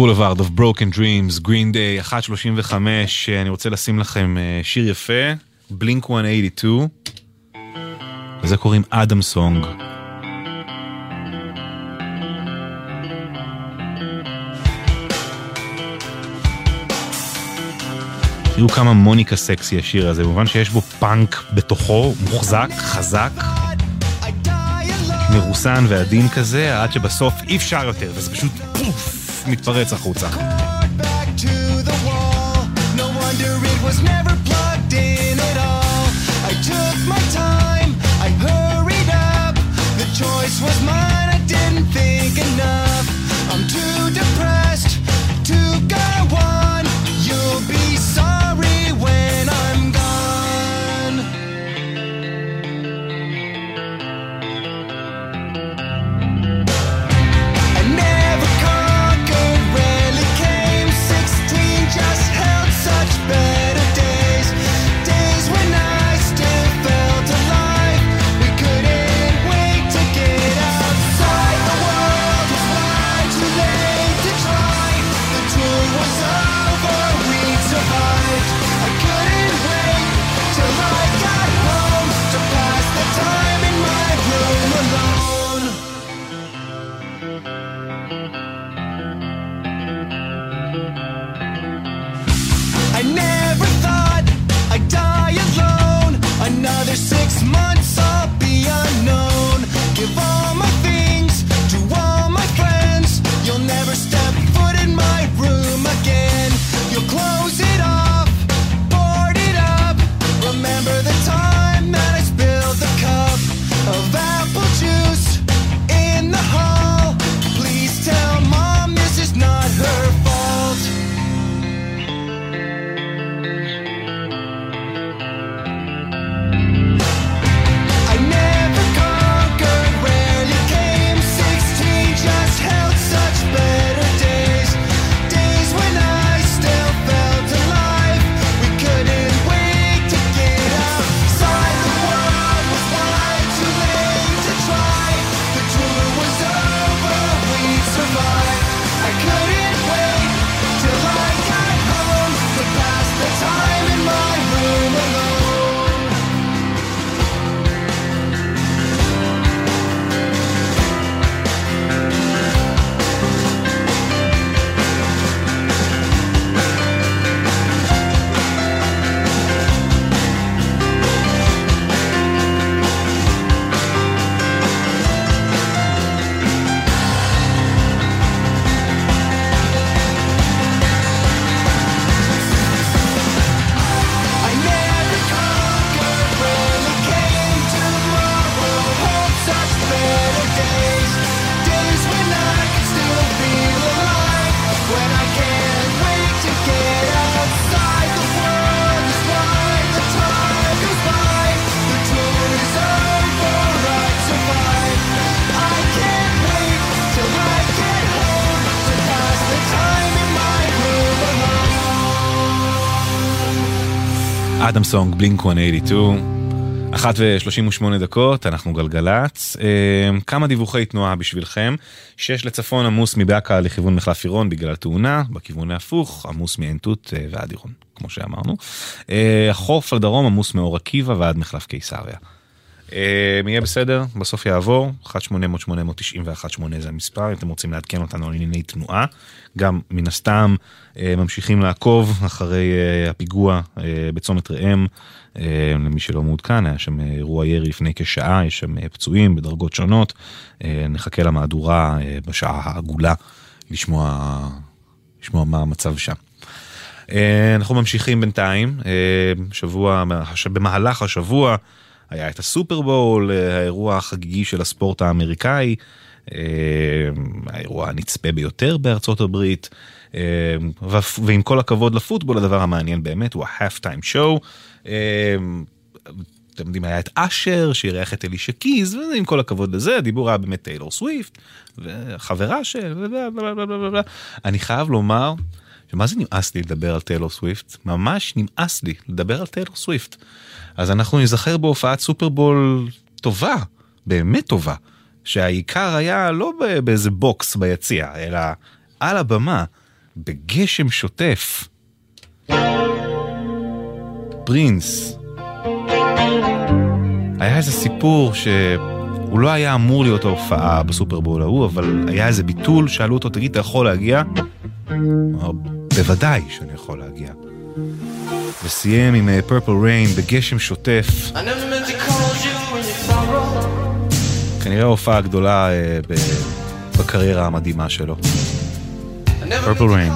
בולווארד of Broken Dreams, Green Day, 135, אני רוצה לשים לכם אה, שיר יפה, בלינק 182, לזה קוראים אדם סונג. תראו כמה מוניקה סקסי השיר הזה, במובן שיש בו פאנק בתוכו, מוחזק, חזק, מרוסן ועדין כזה, עד שבסוף אי אפשר יותר, וזה פשוט פוף. מתפרץ החוצה. No wonder it was never אדם סונג, בלינק 182. אחת ושלושים ושמונה דקות, אנחנו גלגלצ. אה, כמה דיווחי תנועה בשבילכם. שש לצפון עמוס מבאקה לכיוון מחלף עירון בגלל תאונה, בכיוון ההפוך עמוס מעין תות אה, ועד עירון, כמו שאמרנו. אה, החוף לדרום עמוס מאור עקיבא ועד מחלף קיסריה. אה, יהיה בסדר, בסוף יעבור, 1-800-891-8 זה המספר, אם אתם רוצים לעדכן אותנו על ענייני תנועה. גם מן הסתם אה, ממשיכים לעקוב אחרי אה, הפיגוע בצומת ראם, למי שלא מעודכן, היה שם אירוע ירי לפני כשעה, יש שם פצועים בדרגות שונות, נחכה למהדורה בשעה העגולה לשמוע, לשמוע מה המצב שם. אנחנו ממשיכים בינתיים, שבוע, במהלך השבוע היה את הסופרבול, אה, האירוע החגיגי של הספורט האמריקאי, אה, האירוע הנצפה ביותר בארצות הברית, אה, ועם כל הכבוד לפוטבול, הדבר המעניין באמת הוא ה-half time show. אתם יודעים, היה את אשר שאירח את אלישה קיז, ועם כל הכבוד לזה, הדיבור היה באמת טיילור סוויפט, וחברה של... אני חייב לומר, שמה זה נמאס לי לדבר על טיילור סוויפט? ממש נמאס לי לדבר על טיילור סוויפט. אז אנחנו נזכר בהופעת סופרבול טובה, באמת טובה, שהעיקר היה לא באיזה בוקס ביציע, אלא על הבמה, בגשם שוטף. פרינס. היה איזה סיפור שהוא לא היה אמור להיות ההופעה בסופרבול ההוא, אבל היה איזה ביטול, שאלו אותו, תגיד, אתה יכול להגיע? בוודאי שאני יכול להגיע. וסיים עם פרפל ריין בגשם שוטף. כנראה ההופעה הגדולה אה, בקריירה המדהימה שלו. פרפל ריין.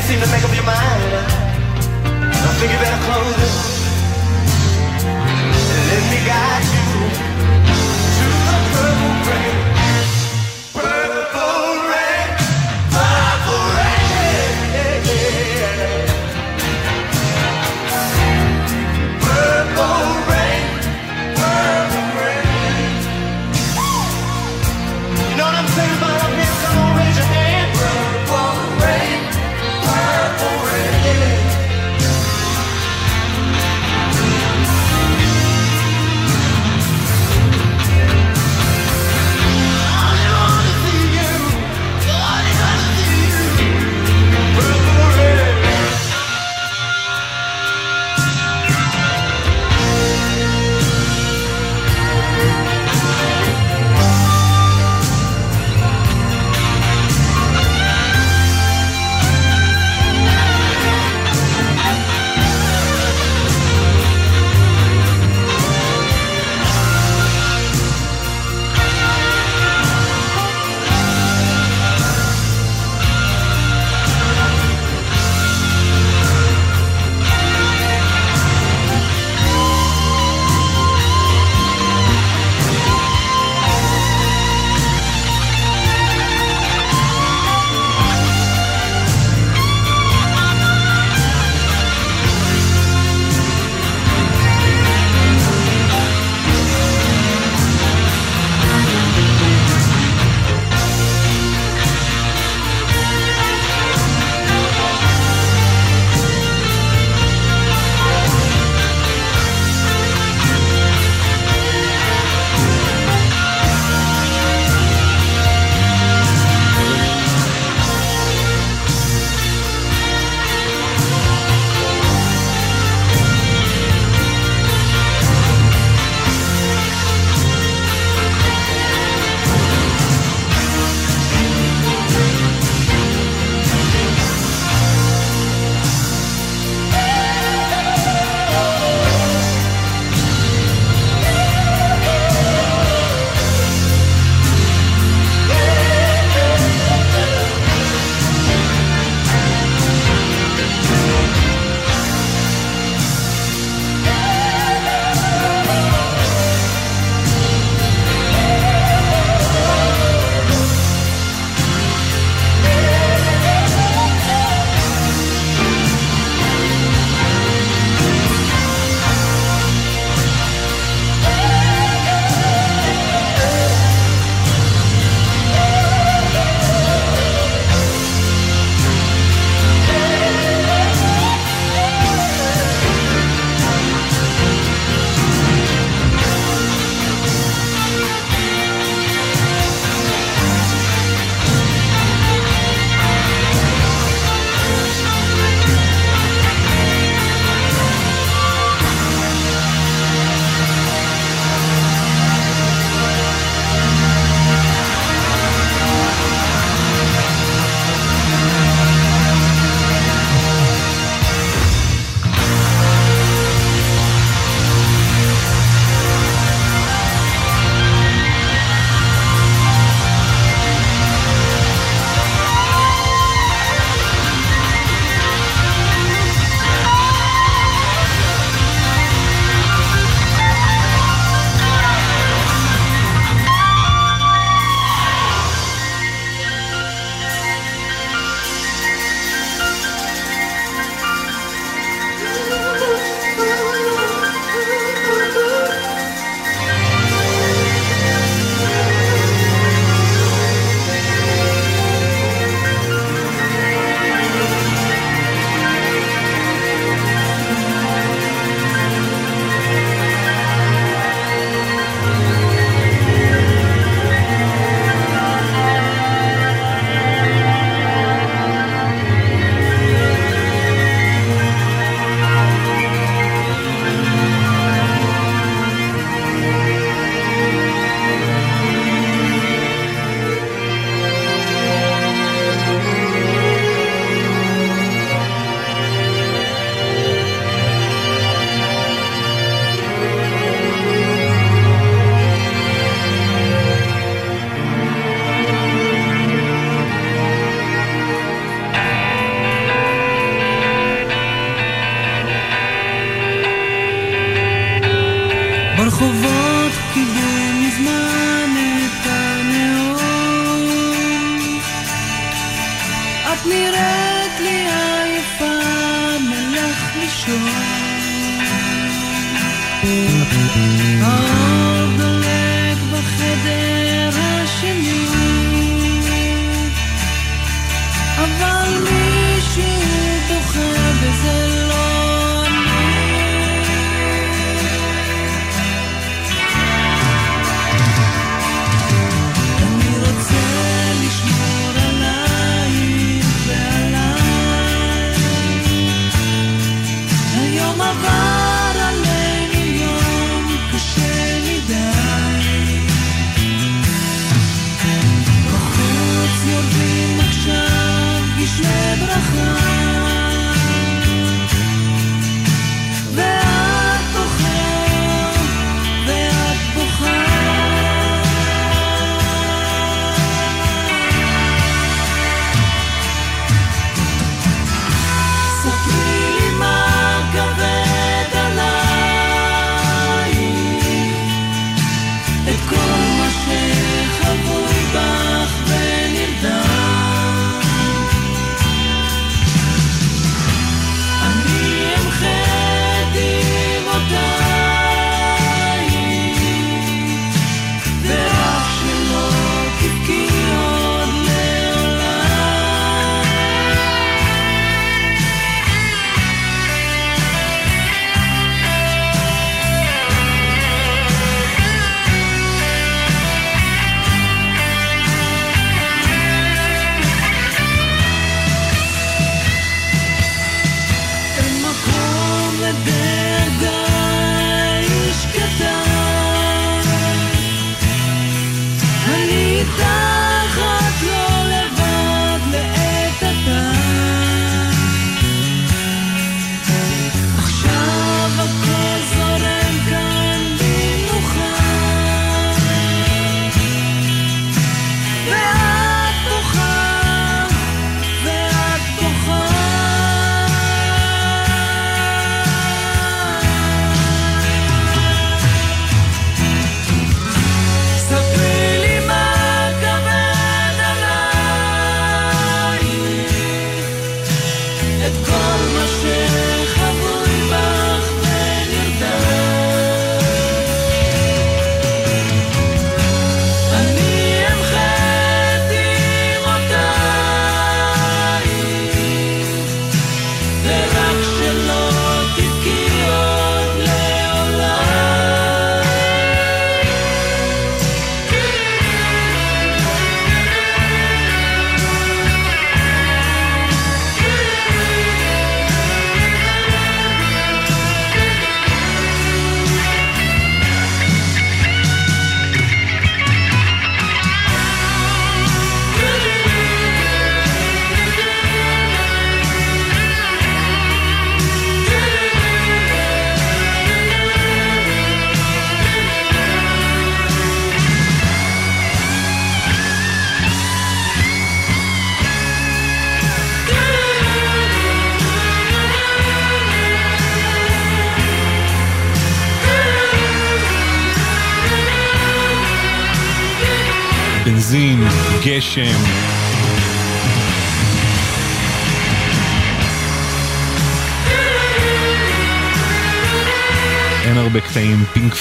Can't seem to make up your mind. I think you better close it. Let me guide you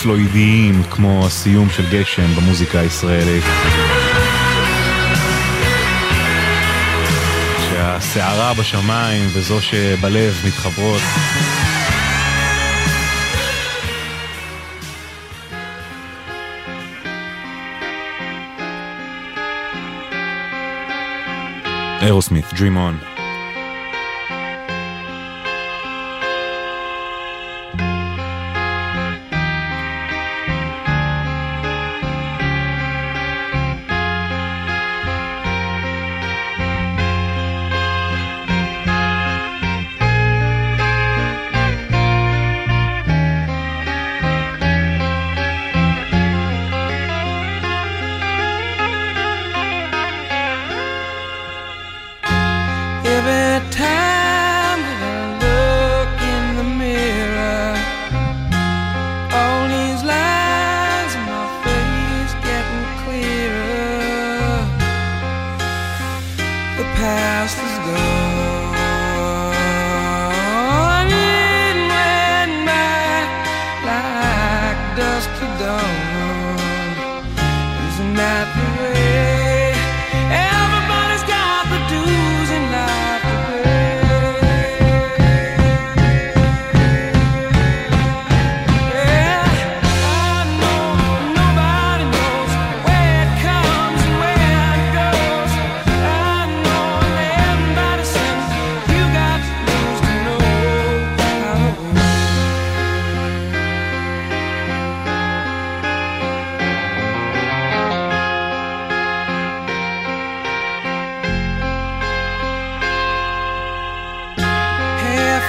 פלואידיים כמו הסיום של גשם במוזיקה הישראלית. שהסערה בשמיים וזו שבלב מתחברות. אירוסמית, Dream On.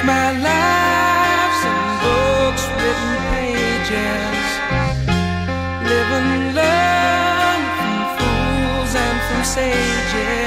my life's in books, written pages, live and learn from fools and from sages.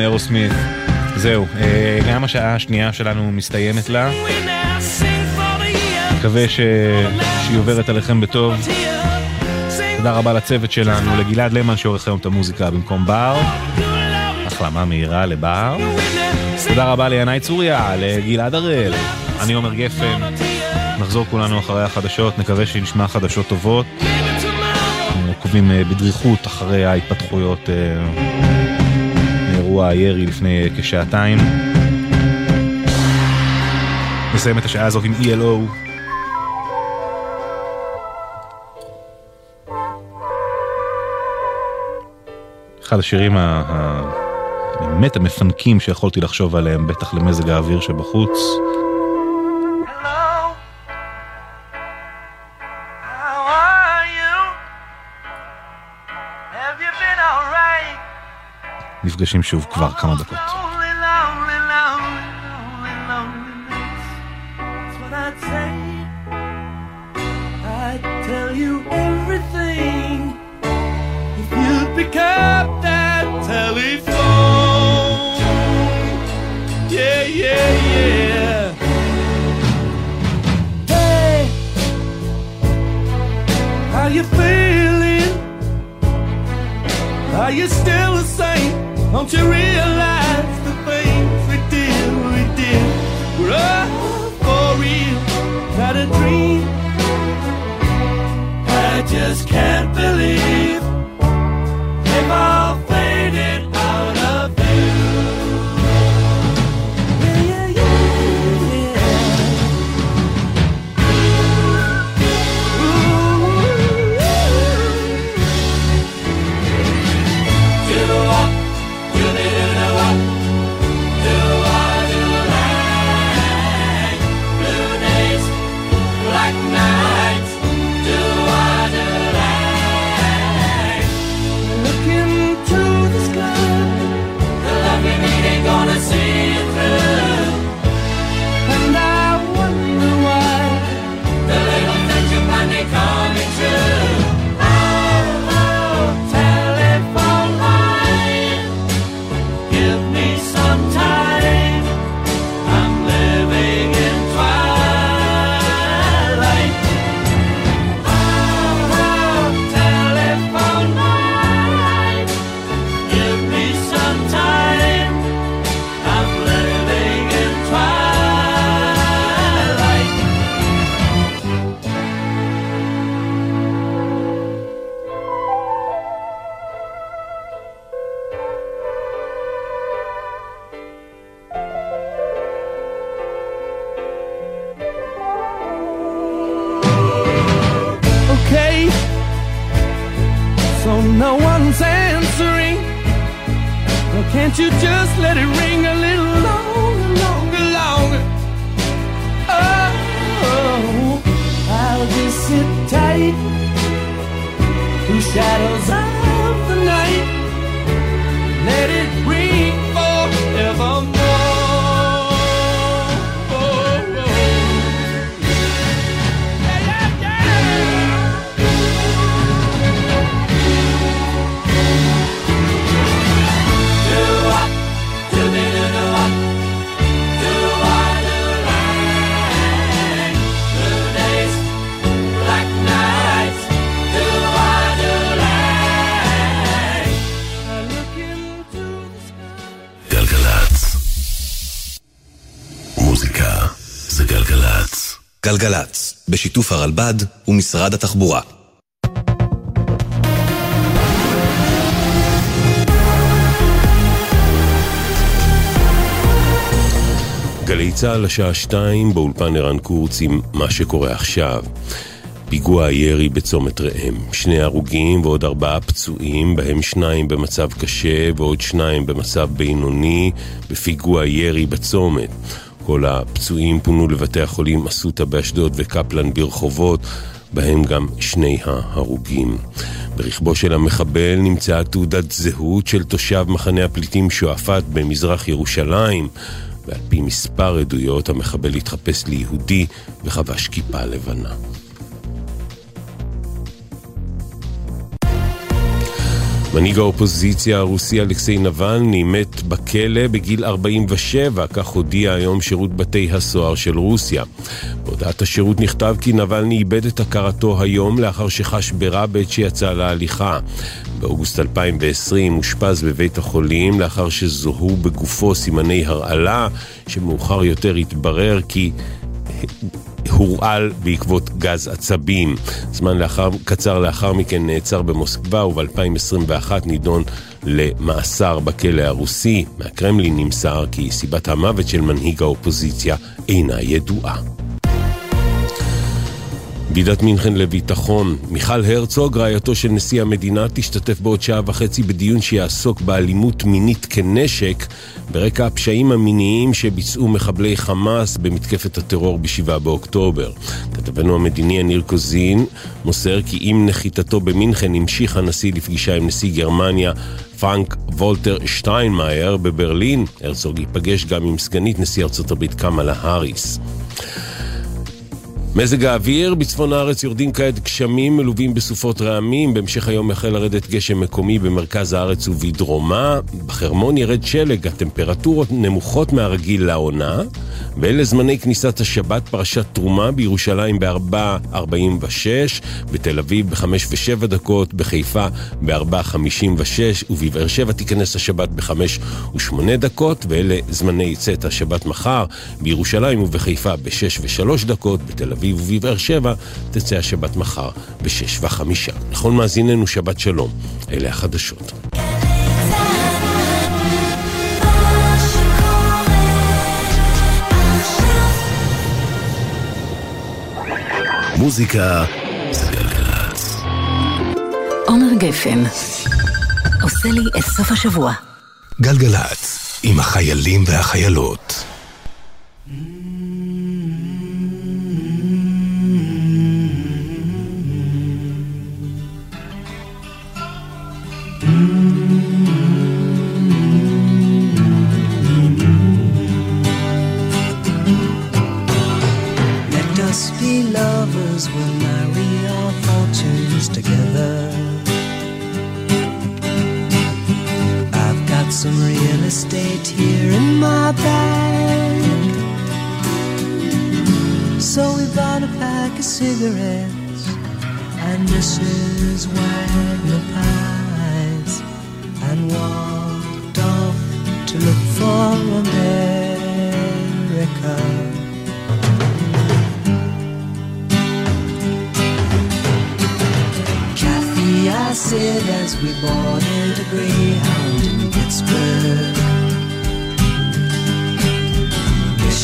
אירו סמית. זהו, אה, גם השעה השנייה שלנו מסתיימת לה. מקווה ש... שהיא עוברת עליכם בטוב. תודה רבה לצוות שלנו, לגלעד למן שעורך היום את המוזיקה במקום בר. החלמה מהירה לבר. תודה רבה לינאי צוריה, לגלעד הראל. אני עומר גפן. נחזור כולנו אחרי החדשות, נקווה שנשמע חדשות טובות. אנחנו עוקבים אה, בדריכות אחרי ההתפתחויות. אה, אירוע הירי לפני כשעתיים. נסיים את השעה הזאת עם ELO, אחד השירים האמת המפנקים שיכולתי לחשוב עליהם, בטח למזג האוויר שבחוץ. נפגשים שוב כבר כמה דקות. גלגלצ. בשיתוף הרלב"ד ומשרד התחבורה. גלי צה"ל לשעה שתיים באולפן ערן קורץ עם מה שקורה עכשיו. פיגוע הירי בצומת ראם. שני הרוגים ועוד ארבעה פצועים, בהם שניים במצב קשה ועוד שניים במצב בינוני, בפיגוע ירי בצומת. כל הפצועים פונו לבתי החולים אסותא באשדוד וקפלן ברחובות, בהם גם שני ההרוגים. ברכבו של המחבל נמצאה תעודת זהות של תושב מחנה הפליטים שועפאט במזרח ירושלים, ועל פי מספר עדויות המחבל התחפש ליהודי וחבש כיפה לבנה. מנהיג האופוזיציה הרוסי אלכסיי נבלני מת בכלא בגיל 47, כך הודיע היום שירות בתי הסוהר של רוסיה. בהודעת השירות נכתב כי נבלני איבד את הכרתו היום לאחר שחש ברע בעת שיצא להליכה. באוגוסט 2020 אושפז בבית החולים לאחר שזוהו בגופו סימני הרעלה, שמאוחר יותר התברר כי הורעל בעקבות גז עצבים. זמן לאחר, קצר לאחר מכן נעצר במוסקבה וב-2021 נידון למאסר בכלא הרוסי. מהקרמלין נמסר כי סיבת המוות של מנהיג האופוזיציה אינה ידועה. ועידת מינכן לביטחון. מיכל הרצוג, רעייתו של נשיא המדינה, תשתתף בעוד שעה וחצי בדיון שיעסוק באלימות מינית כנשק ברקע הפשעים המיניים שביצעו מחבלי חמאס במתקפת הטרור ב-7 באוקטובר. כתבנו המדיני יניר קוזין מוסר כי עם נחיתתו במינכן המשיך הנשיא לפגישה עם נשיא גרמניה פרנק וולטר שטיינמאייר בברלין. הרצוג ייפגש גם עם סגנית נשיא ארצות הברית קמאלה האריס. מזג האוויר, בצפון הארץ יורדים כעת גשמים מלווים בסופות רעמים, בהמשך היום החל לרדת גשם מקומי במרכז הארץ ובדרומה, בחרמון ירד שלג, הטמפרטורות נמוכות מהרגיל לעונה, ואלה זמני כניסת השבת פרשת תרומה בירושלים ב-4.46, בתל אביב ב-5 ו-7 דקות, בחיפה ב-4.56 ובבאר שבע תיכנס השבת ב-5 ו-8 דקות, ואלה זמני צאת השבת מחר בירושלים ובחיפה ב-6 ו-3 דקות, בתל אביב ובבאר שבע תצא השבת מחר ב-6 ו-5. לכל מאזיננו שבת שלום, אלה החדשות. מוזיקה זה גלגלצ. עומר גפן עושה לי את סוף השבוע. גלגלצ, עם החיילים והחיילות. Let bag. So we bought a pack of cigarettes and Mrs. Wagner pies and walked off to look for America. Kathy, I said as we boarded a Greyhound in Pittsburgh.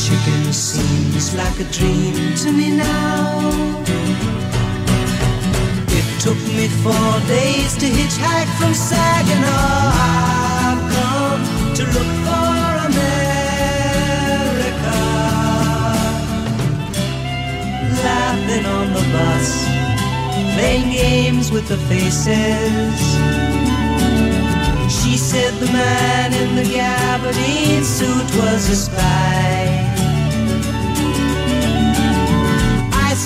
Michigan seems like a dream to me now. It took me four days to hitchhike from Saginaw. I've come to look for America. Laughing on the bus, playing games with the faces. She said the man in the gabardine suit was a spy.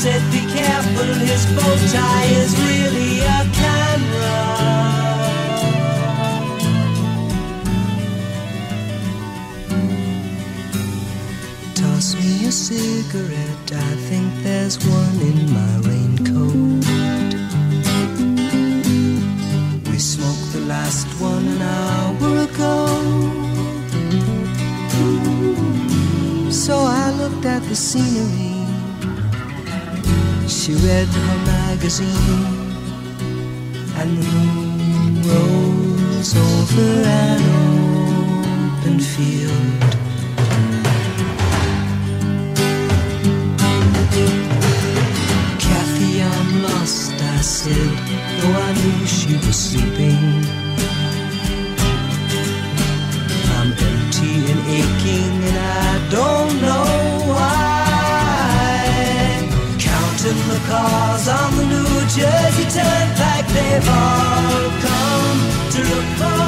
Said, be careful, his bow tie is really a camera. Toss me a cigarette, I think there's one in my raincoat. We smoked the last one an hour ago. So I looked at the scenery. She read her magazine, and the moon rose over an open field. Kathy, I'm lost, I said, though I knew she was sleeping. I'm empty and aching, and I don't cars on the New Jersey Turnpike, they've all come to look for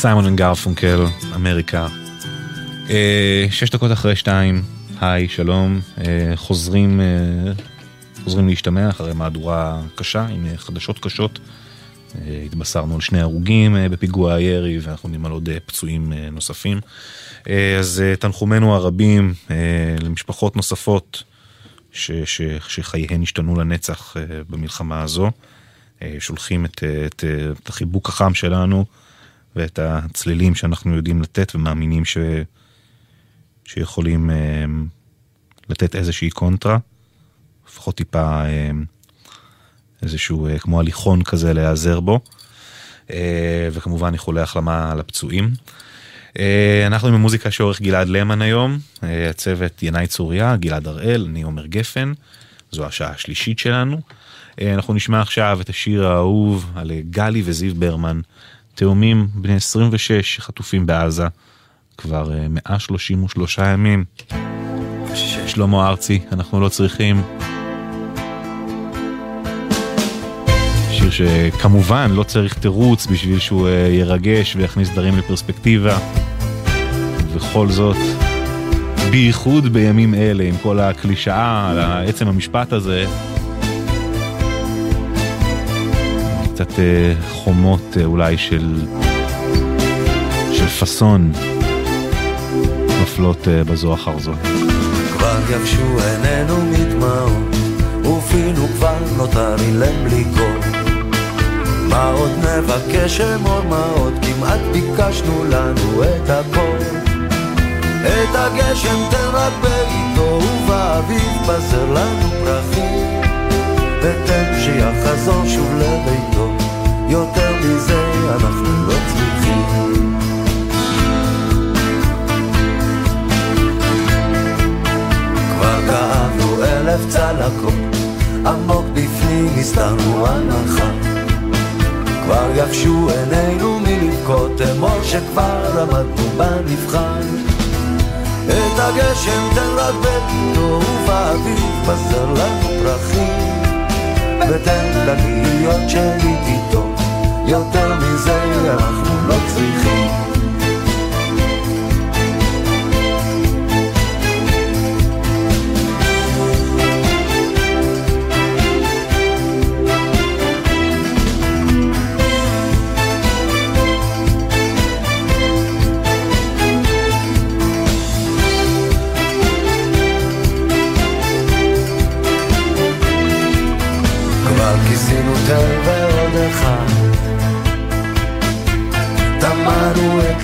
סיימון אנד גרפונקל, אמריקה. אה, שש דקות אחרי שתיים, היי, שלום, אה, חוזרים, אה, חוזרים להשתמע אחרי מהדורה קשה עם חדשות קשות. התבשרנו על שני הרוגים בפיגוע הירי ואנחנו יודעים על עוד פצועים נוספים. אז תנחומינו הרבים למשפחות נוספות ש, ש, שחייהן השתנו לנצח במלחמה הזו. שולחים את, את, את החיבוק החם שלנו ואת הצלילים שאנחנו יודעים לתת ומאמינים ש... שיכולים אה, לתת איזושהי קונטרה, לפחות טיפה אה, איזשהו אה, כמו הליכון כזה להיעזר בו, אה, וכמובן איחולי החלמה לפצועים. אה, אנחנו עם המוזיקה שעורך גלעד למן היום, אה, הצוות ינאי צוריה, גלעד הראל, אני עומר גפן, זו השעה השלישית שלנו. אה, אנחנו נשמע עכשיו את השיר האהוב על אה, גלי וזיו ברמן, תאומים בני 26 שחטופים בעזה כבר אה, 133 ימים. שלמה ארצי, אנחנו לא צריכים. שיר שכמובן לא צריך תירוץ בשביל שהוא אה, ירגש ויכניס דברים לפרספקטיבה. ובכל זאת, בייחוד בימים אלה, עם כל הקלישאה על עצם המשפט הזה, קצת אה, חומות אה, אולי של, של פאסון נופלות אה, בזו אחר זו. כבר יבשו עינינו מדמעות, ופינו כבר נותר אילם בלי קול. מה עוד נבקש אמור מה עוד, כמעט ביקשנו לנו את הכל. את הגשם תן רק בעיתו, ובאביב בזר לנו פרחים. שיחזור שוב לביתו, יותר מזה אנחנו לא צריכים. כבר כאבנו אלף צלקות, עמוק בפנים הסתרנו הנחה. כבר יבשו עינינו מלבכות, אמור שכבר למדנו במבחן. את הגשם תן רק בביתו, ובאביב בזר לנו פרחים. ותן לגאיות שלי איתו, יותר מזה אנחנו לא צריכים.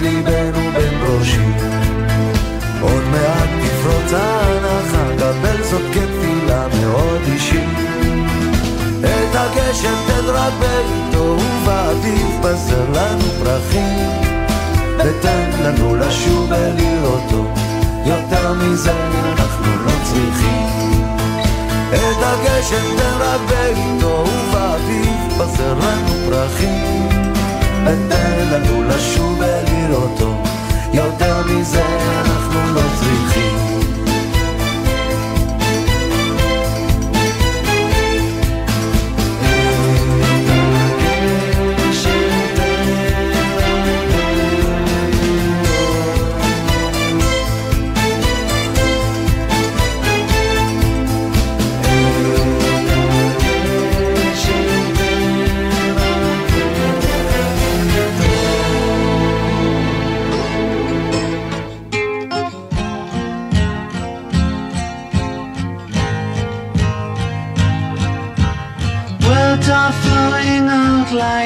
ליבנו בין ראשים עוד מעט תפרוץ ההנחה, קבל זאת כתפילה מאוד אישית. את הגשם תן רק בעיתו, ובאביב בזר לנו פרחים. ותן לנו לשוב ולראותו, יותר מזה אנחנו לא צריכים. את הגשם תן רק בעיתו, ובאביב בזר לנו פרחים. ותן לנו לשוב ולראותו, יותר מזה אנחנו לא צריכים.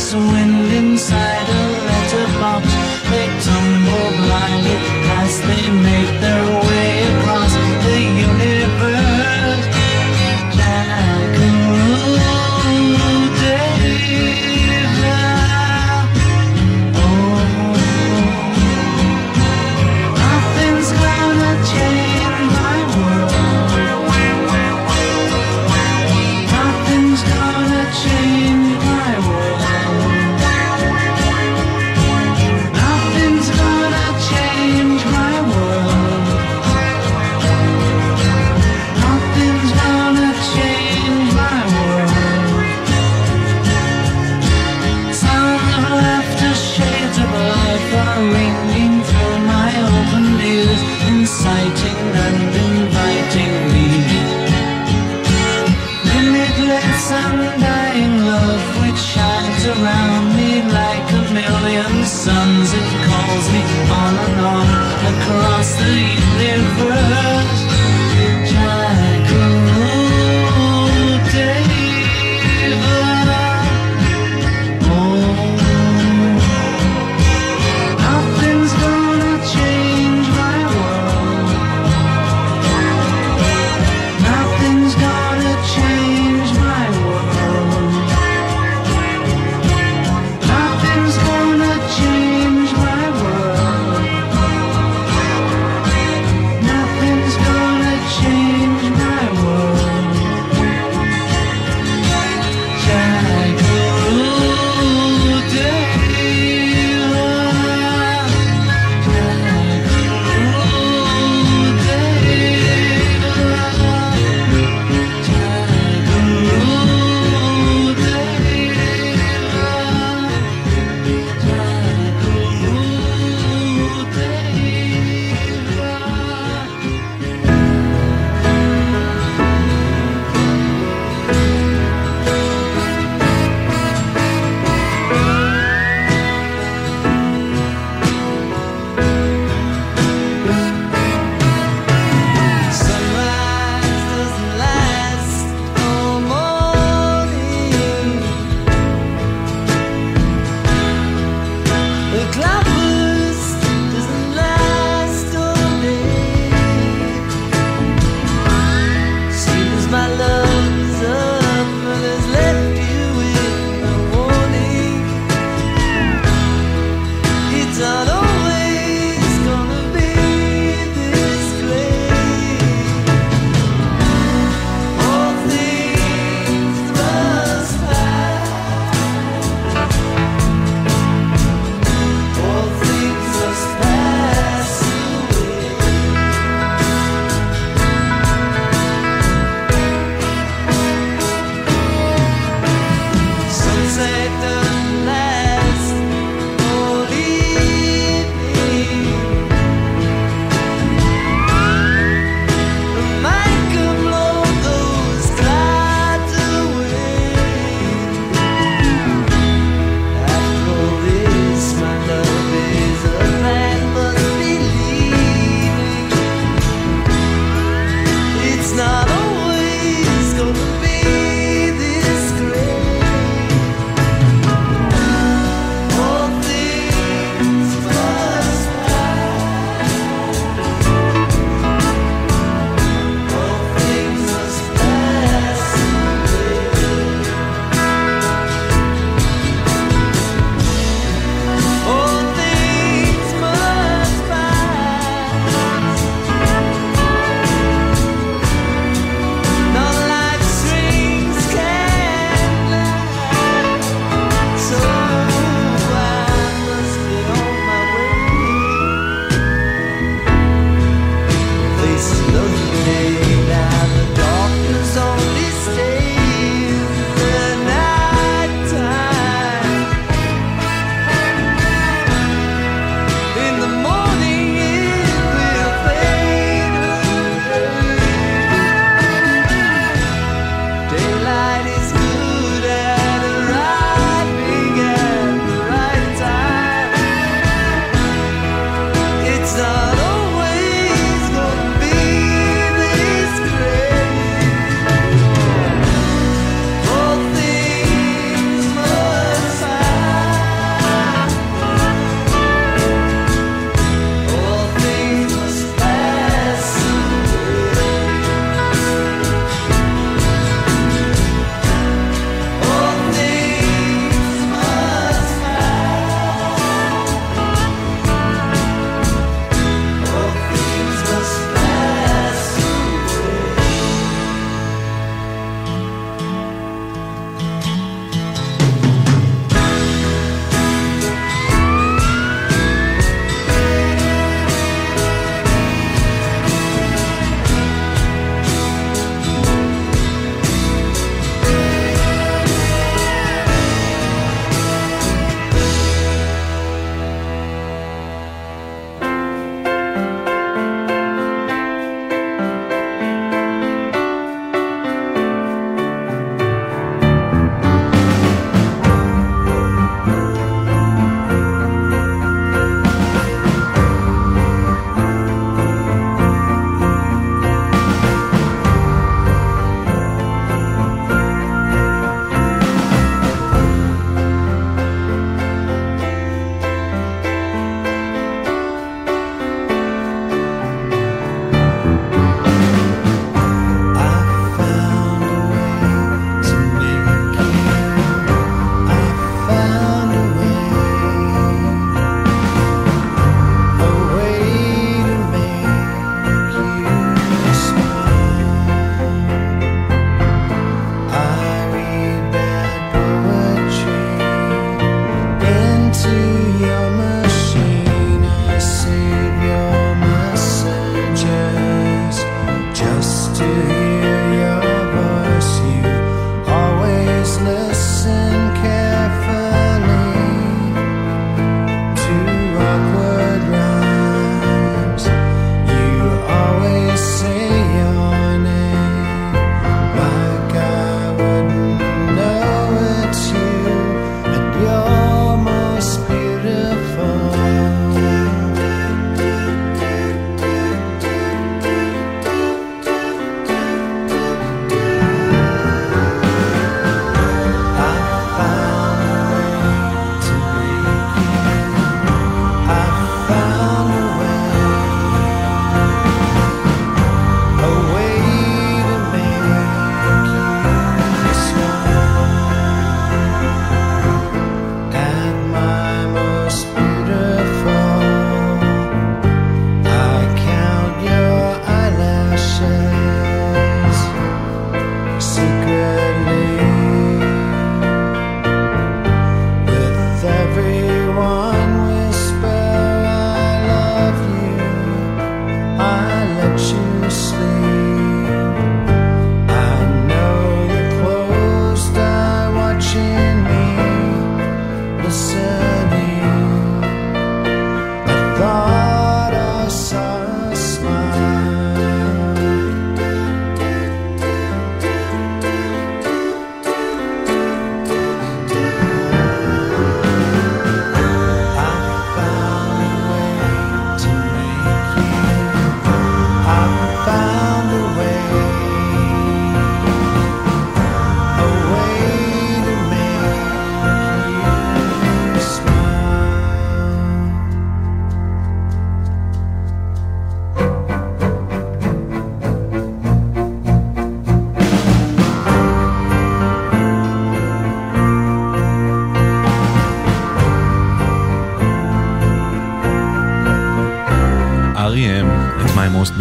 restless wind inside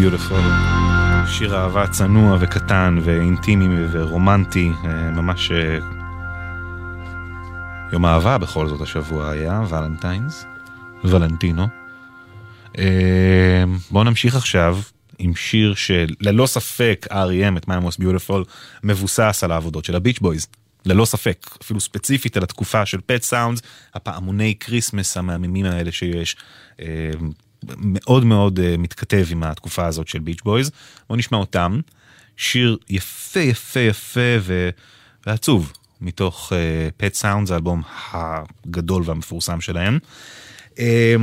Beautiful. שיר אהבה צנוע וקטן ואינטימי ורומנטי, אה, ממש אה, יום אהבה בכל זאת השבוע היה, ולנטיינס, ולנטינו. אה, בואו נמשיך עכשיו עם שיר שללא ספק R.E.M. At My Most Beautiful מבוסס על העבודות של הביץ' בויז. ללא ספק, אפילו ספציפית על התקופה של Pet Sounds, הפעמוני כריסמס המהממים האלה שיש. מאוד מאוד אה, מתכתב עם התקופה הזאת של ביץ' בויז. בואו נשמע אותם. שיר יפה יפה יפה ו... ועצוב מתוך Pet Sounds, האלבום הגדול והמפורסם שלהם. אה,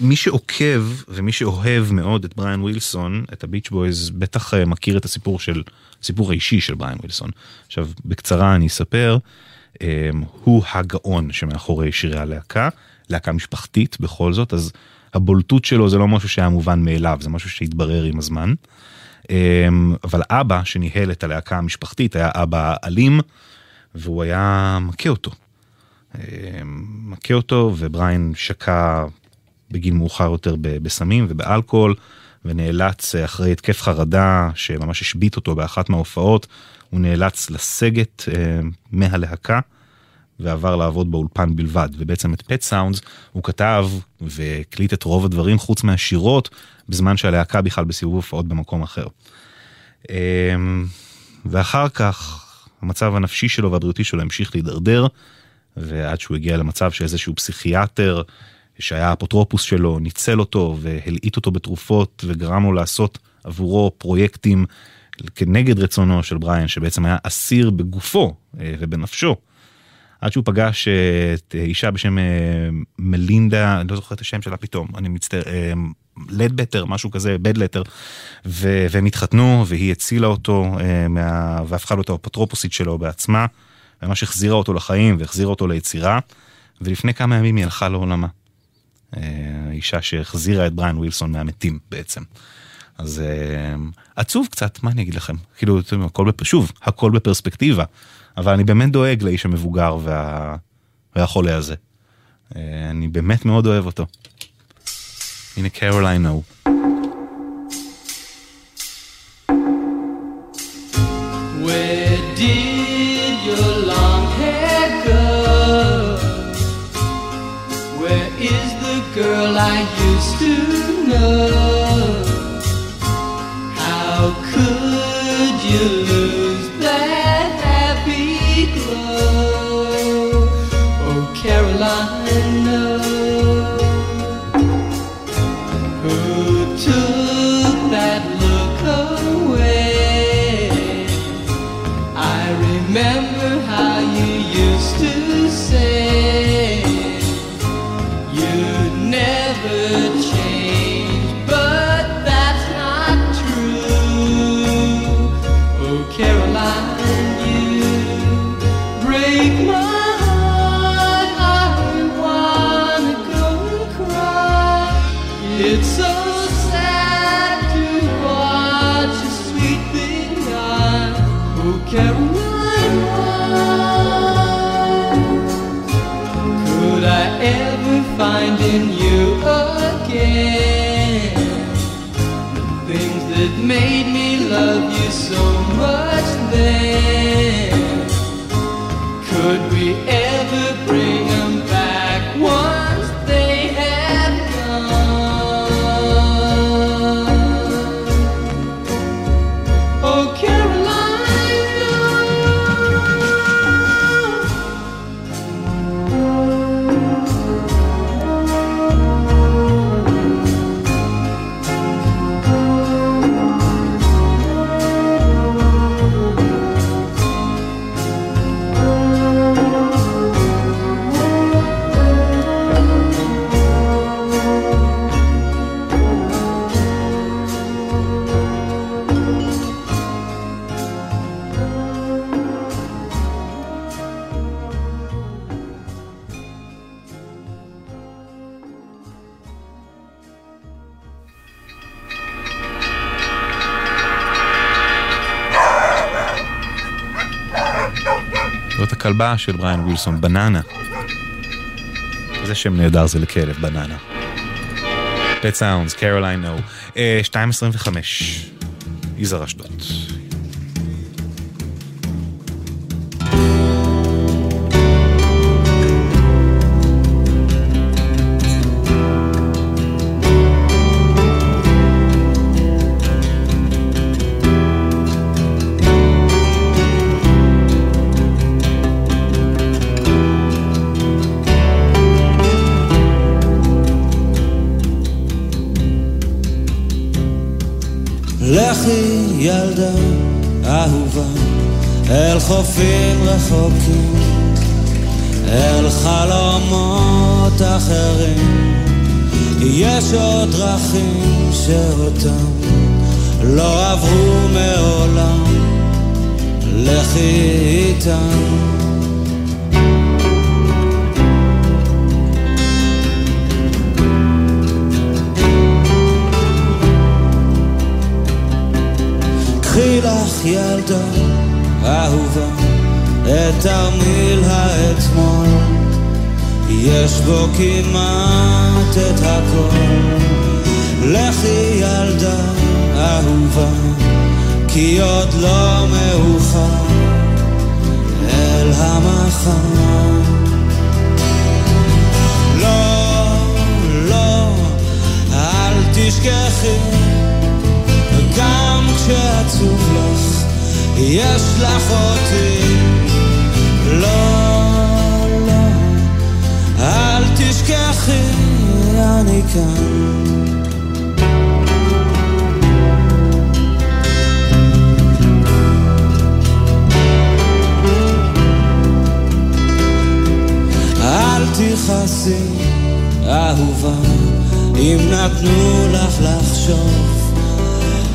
מי שעוקב ומי שאוהב מאוד את בריאן ווילסון, את הביץ' בויז, בטח אה, מכיר את הסיפור של, הסיפור האישי של בריאן ווילסון. עכשיו, בקצרה אני אספר, אה, הוא הגאון שמאחורי שירי הלהקה, להקה משפחתית בכל זאת, אז הבולטות שלו זה לא משהו שהיה מובן מאליו, זה משהו שהתברר עם הזמן. אה, אבל אבא שניהל את הלהקה המשפחתית היה אבא אלים, והוא היה מכה אותו. אה, מכה אותו, ובריין שקע בגיל מאוחר יותר בסמים ובאלכוהול, ונאלץ אה, אחרי התקף חרדה שממש השבית אותו באחת מההופעות, הוא נאלץ לסגת אה, מהלהקה ועבר לעבוד באולפן בלבד. ובעצם את פט סאונדס הוא כתב והקליט את רוב הדברים חוץ מהשירות, בזמן שהלהקה בכלל בסיבוב הופעות במקום אחר. אה, ואחר כך המצב הנפשי שלו והבריאותי שלו המשיך להידרדר, ועד שהוא הגיע למצב שאיזשהו פסיכיאטר שהיה האפוטרופוס שלו, ניצל אותו והלעיט אותו בתרופות וגרם לו לעשות עבורו פרויקטים כנגד רצונו של בריאן, שבעצם היה אסיר בגופו אה, ובנפשו. עד שהוא פגש אה, את אה, אישה בשם אה, מלינדה, אני לא זוכר את השם שלה פתאום, אני מצטער, לדבטר, משהו כזה, בדלטר, ו- והם התחתנו והיא הצילה אותו מה... והפכה את האפוטרופוסית שלו בעצמה, ממש החזירה אותו לחיים והחזירה אותו ליצירה, ולפני כמה ימים היא הלכה לעולמה. אישה שהחזירה את בריאן ווילסון מהמתים בעצם. אז עצוב קצת, מה אני אגיד לכם? כאילו, שוב, הכל בפרספקטיבה, אבל אני באמת דואג לאיש המבוגר וה... והחולה הזה. אה, אני באמת מאוד אוהב אותו. הנה קרוליין נו. Girl I used to know? הכלבה של בריאן ווילסון, בננה. זה שם נהדר זה לכלב, בננה. Pet Sounds, Caroline No. אה, 2.25, יזהר אשדוד. חופים רחוקים אל חלומות אחרים. יש עוד דרכים שאותם לא עברו מעולם. לכי איתם. קחי לך ילדה אהובה את תרמיל האתמול יש בו כמעט את הכל. לכי ילדה אהובה כי עוד לא מאוחר. אל המחר. לא, לא, אל תשכחי גם כשעצוב לך, יש לך אותי. לא, לא, אל תשכחי, אני כאן. תכעסי, אהובה, אם נתנו לך לחשוב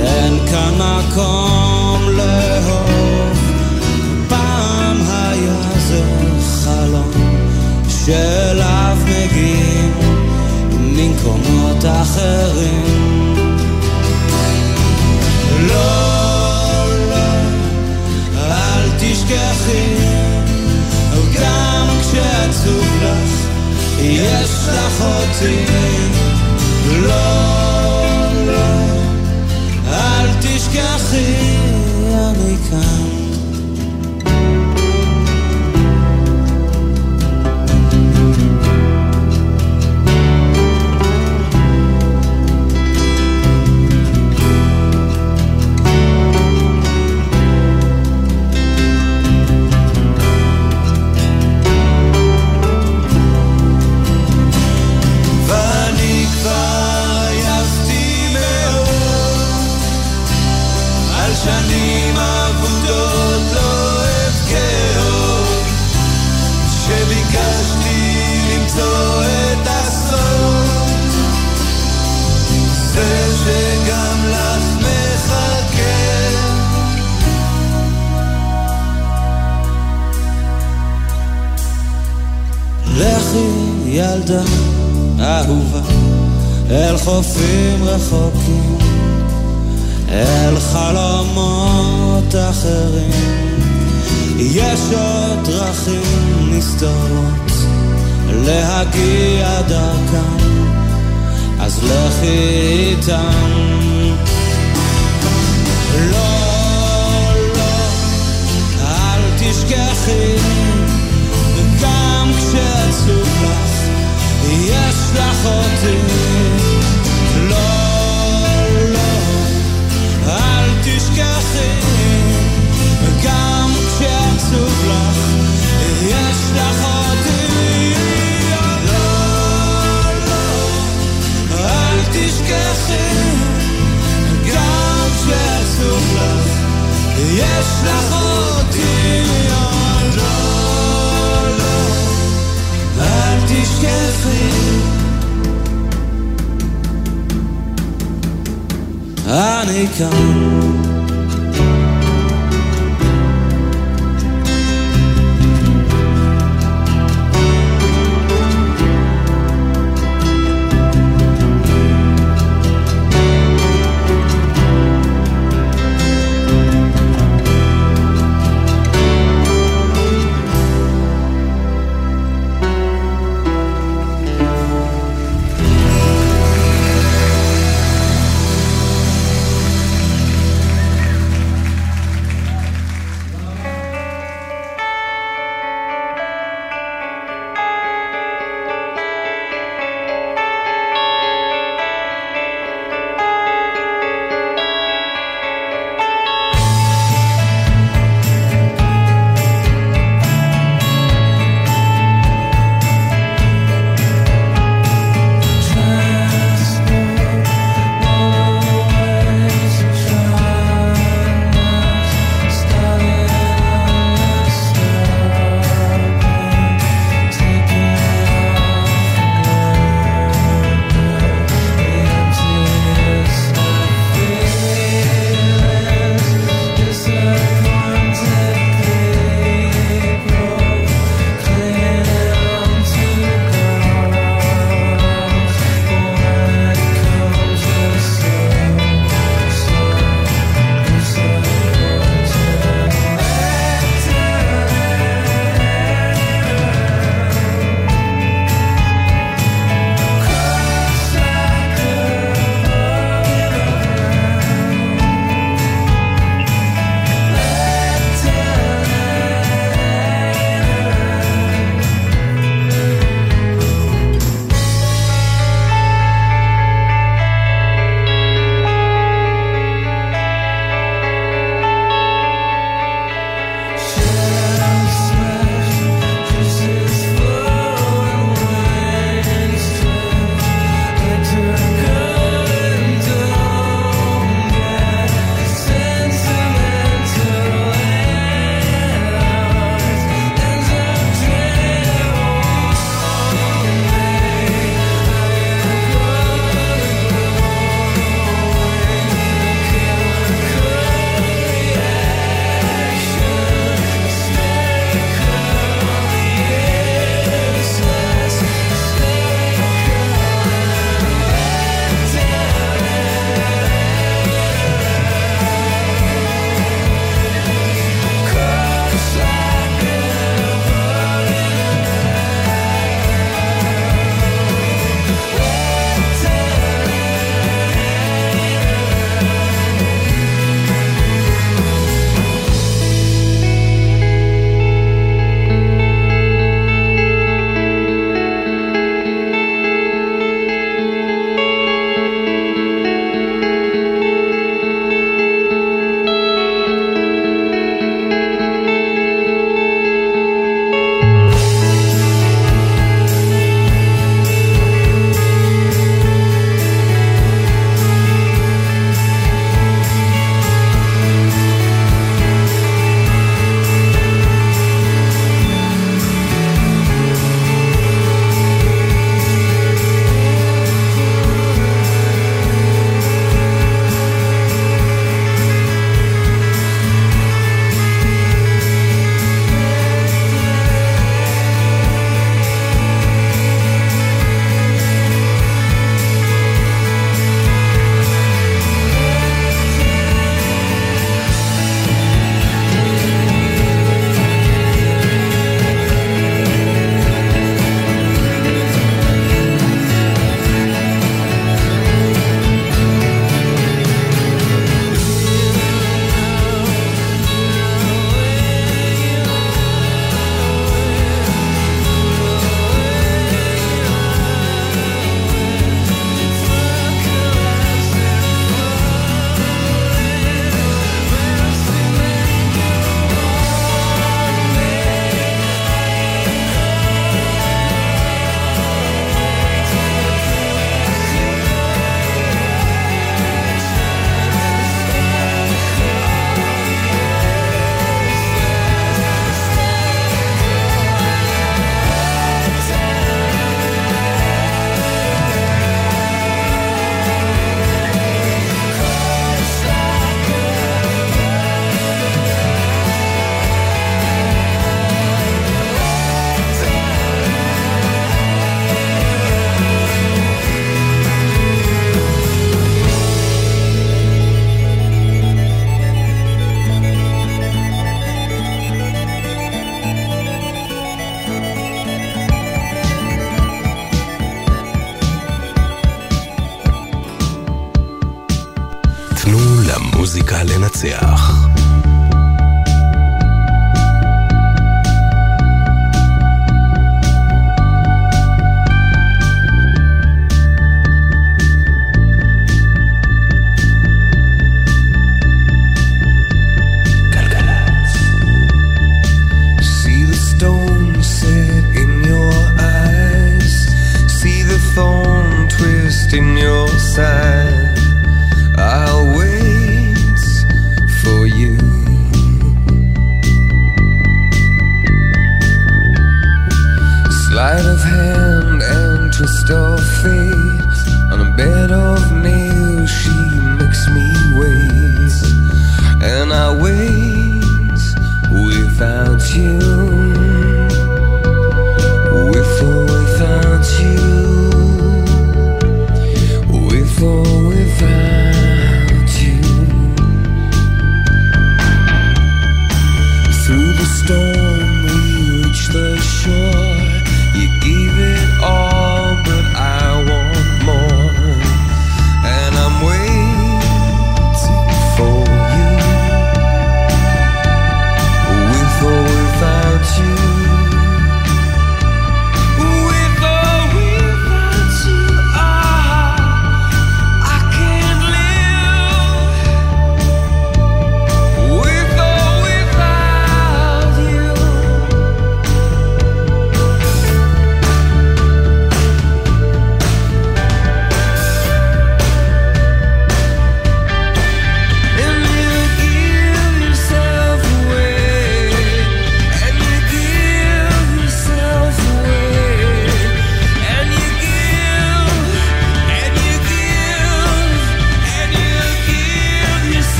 אין כאן מקום לאהוב. פעם היה זה חלום שאליו מגיעים ממקומות אחרים. לא, לא, אל תשכחי, גם כשעצוב לך, יש לך אותי. לא, לא, תשכחי, אני כאן. ילדה אהובה אל חופים רחוקים אל חלומות אחרים. יש עוד דרכים נסתרות להגיע דרכם אז לכי איתם לא, לא, אל תשכחי יש לך אותי לא, לא, אל תשכחי גם כשעצוב לך יש לך אותי. לא, לא, תשכחי גם כשעצוב לך יש לך אותי dich gesehen. Anerkannt.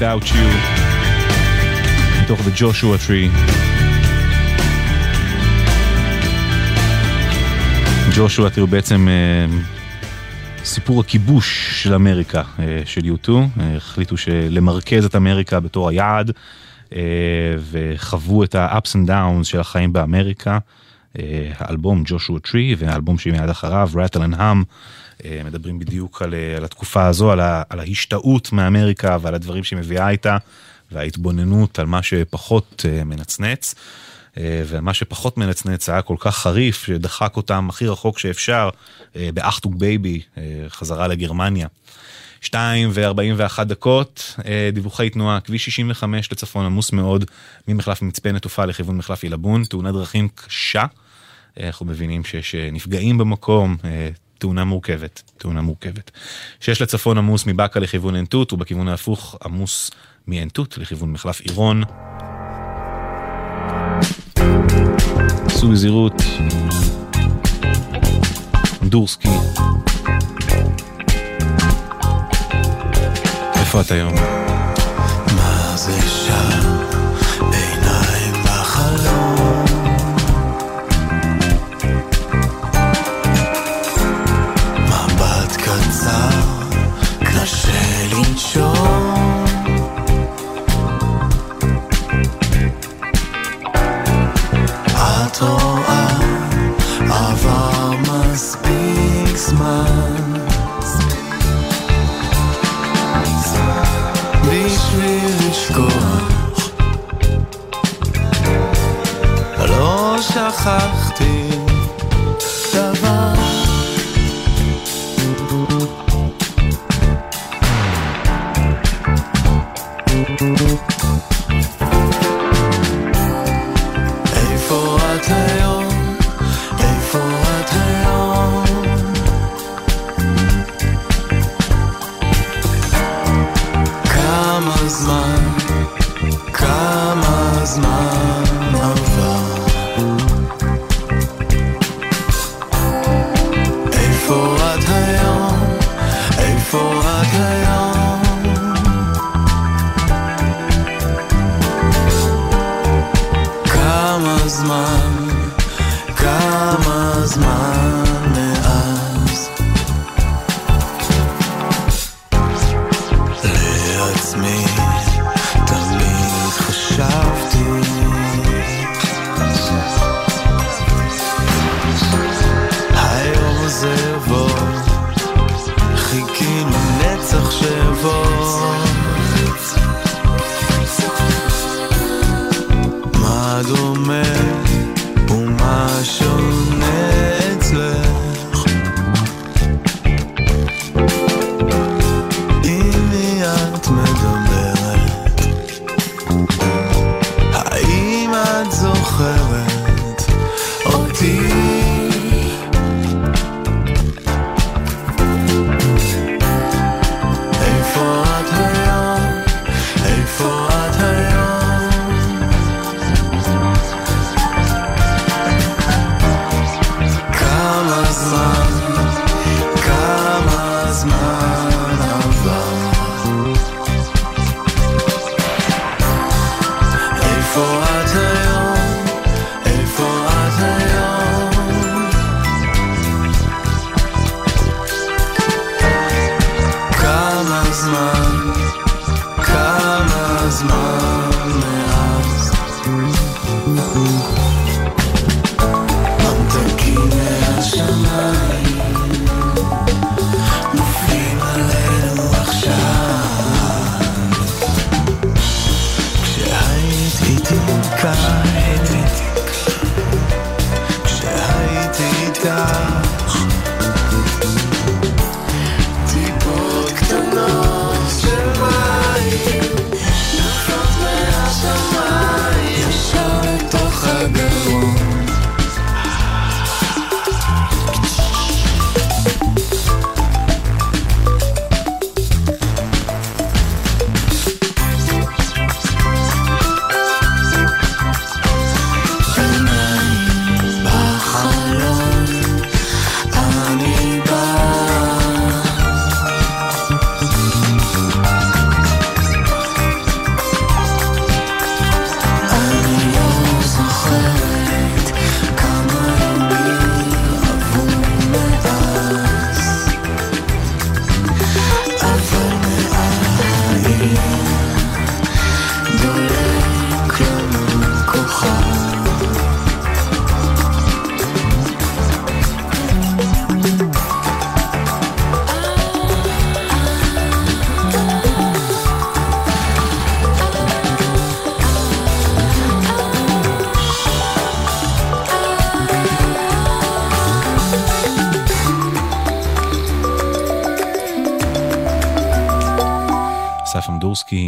Without You, מתוך The Joshua Tree. ג'ושוע הוא בעצם אה, סיפור הכיבוש של אמריקה, אה, של יוטו. אה, החליטו למרכז את אמריקה בתור היעד, וחוו את ה-ups and downs של החיים באמריקה. האלבום Joshua Tree והאלבום שמיד אחריו, Rattle and Hum, מדברים בדיוק על, אה, על התקופה הזו, על, ה, על ההשתאות מאמריקה ועל הדברים שהיא מביאה איתה, וההתבוננות על מה שפחות אה, מנצנץ. אה, ומה שפחות מנצנץ היה כל כך חריף, שדחק אותם הכי רחוק שאפשר, ב Achtung Baby, חזרה לגרמניה. 2 ו-41 דקות, דיווחי תנועה, כביש 65 לצפון עמוס מאוד, ממחלף מצפה נטופה לכיוון מחלף עילבון, תאונת דרכים קשה אה, אנחנו מבינים שיש אה, נפגעים במקום, אה, תאונה מורכבת, תאונה מורכבת. שיש לצפון עמוס מבאקה לכיוון עין תות, ובכיוון ההפוך עמוס מעין תות לכיוון מחלף עירון. עשו בזהירות, דורסקי. איפה את היום? מה זה שם? את רואה, עבר מספיק זמן. בשביל לשכוח. לא שכחתי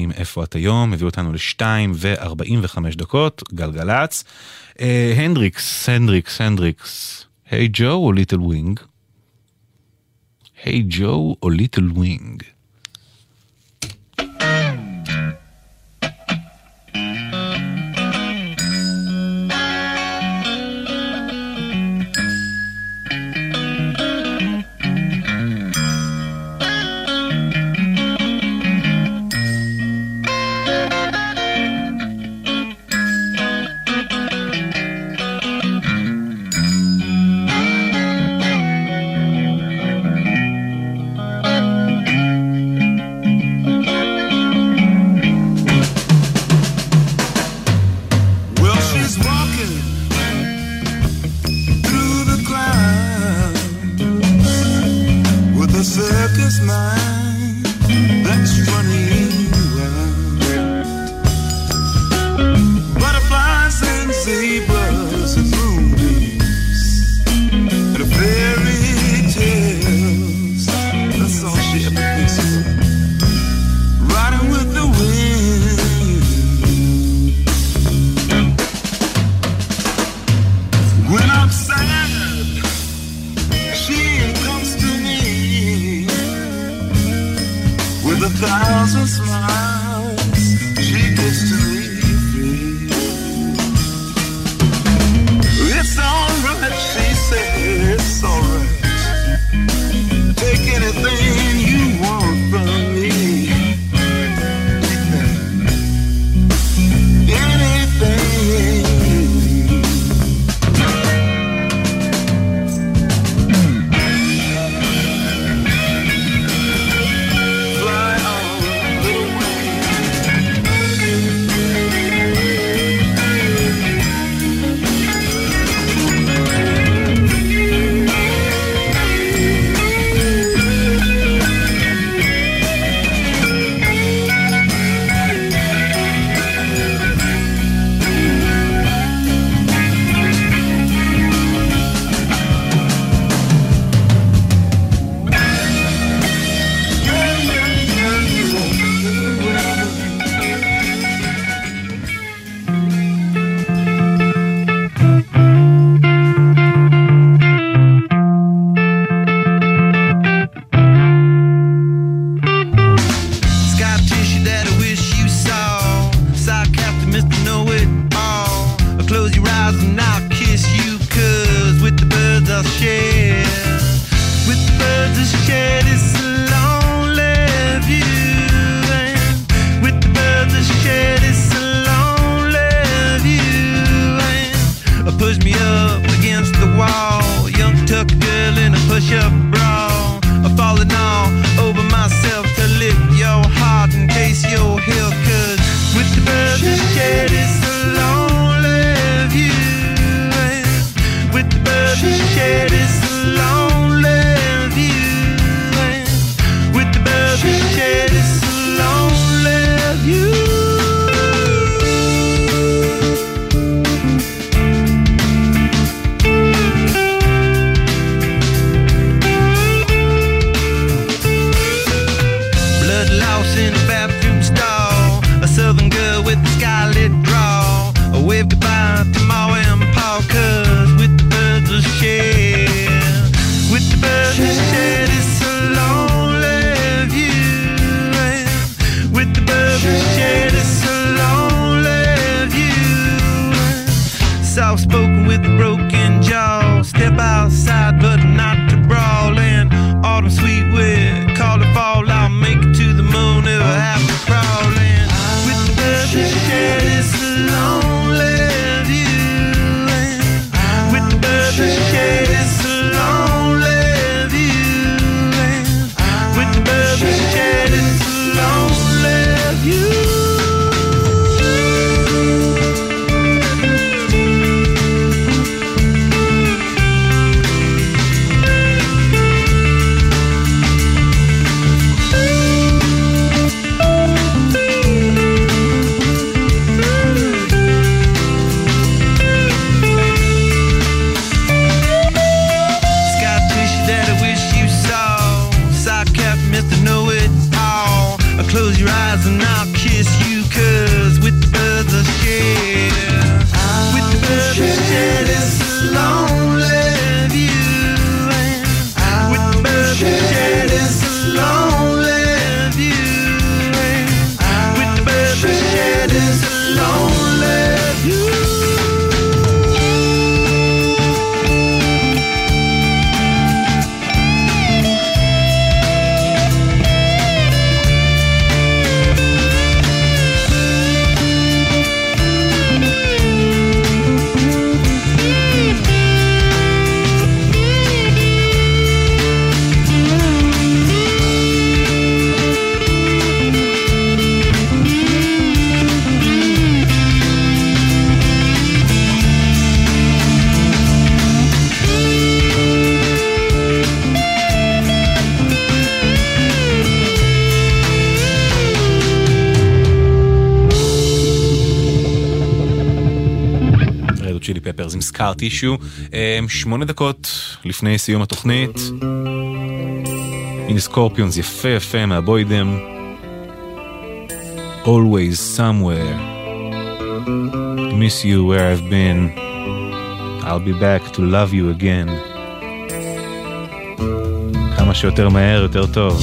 עם איפה את היום, הביא אותנו לשתיים ו-45 דקות, גלגלצ. אה, הנדריקס, הנדריקס, הנדריקס, Hey Joe או Little Wing? Hey Joe או Little Wing. טישו, אמ, שמונה דקות לפני סיום התוכנית. הנה סקורפיונס יפה יפה מהבוידם. Always somewhere. Miss you where I've been. I'll be back to love you again. כמה שיותר מהר יותר טוב.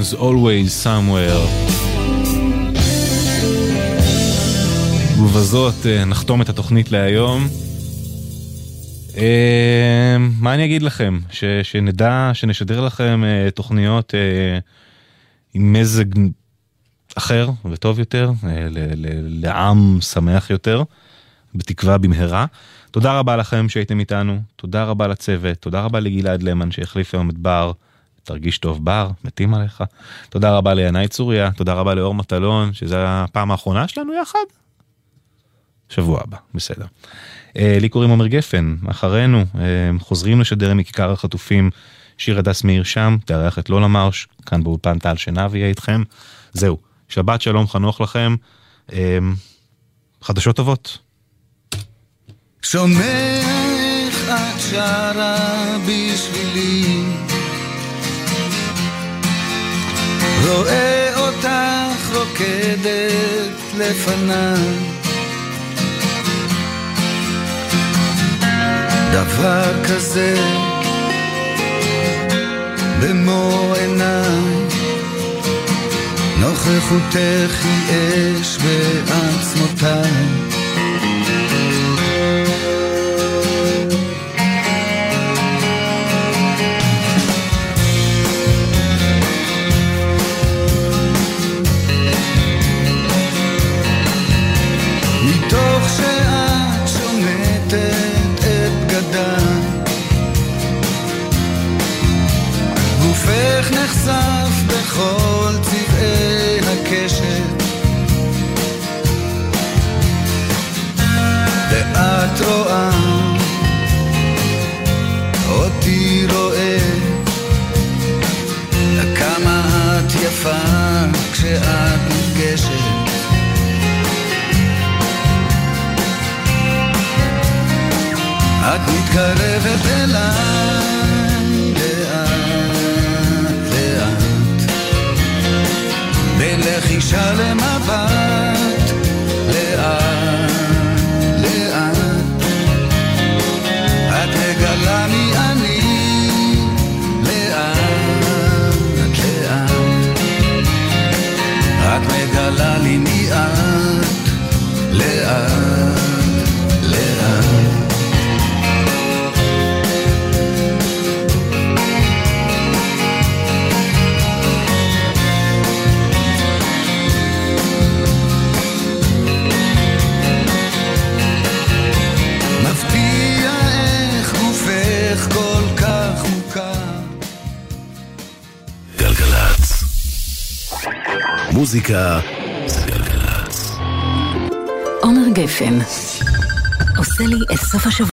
Stones, Always Somewhere. ובזאת אה, נחתום את התוכנית להיום. אה, מה אני אגיד לכם? ש, שנדע, שנשדר לכם אה, תוכניות עם מזג אחר וטוב יותר, ל, ל, לעם שמח יותר, בתקווה במהרה. תודה רבה לכם שהייתם איתנו, תודה רבה לצוות, תודה רבה לגלעד למן שהחליף היום את בר. תרגיש טוב בר, מתים עליך. תודה רבה לינאי צוריה, תודה רבה לאור מטלון, שזו הפעם האחרונה שלנו יחד. שבוע הבא, בסדר. אה, לי קוראים עומר גפן, אחרינו אה, חוזרים לשדר מכיכר החטופים, שיר הדס מאיר שם, תארח את לולה מרש, כאן באולפן טל שנהב יהיה איתכם. זהו, שבת שלום חנוך לכם, אה, חדשות טובות. שומע איך את שרה בשבילי רואה אותך רוקדת לפניי. דבר כזה במו עיניי. נוכחותך היא אש בעצמותיי מתקרבת אליי מוזיקה זה גלגלצ. עומר גפן עושה לי את סוף השבוע.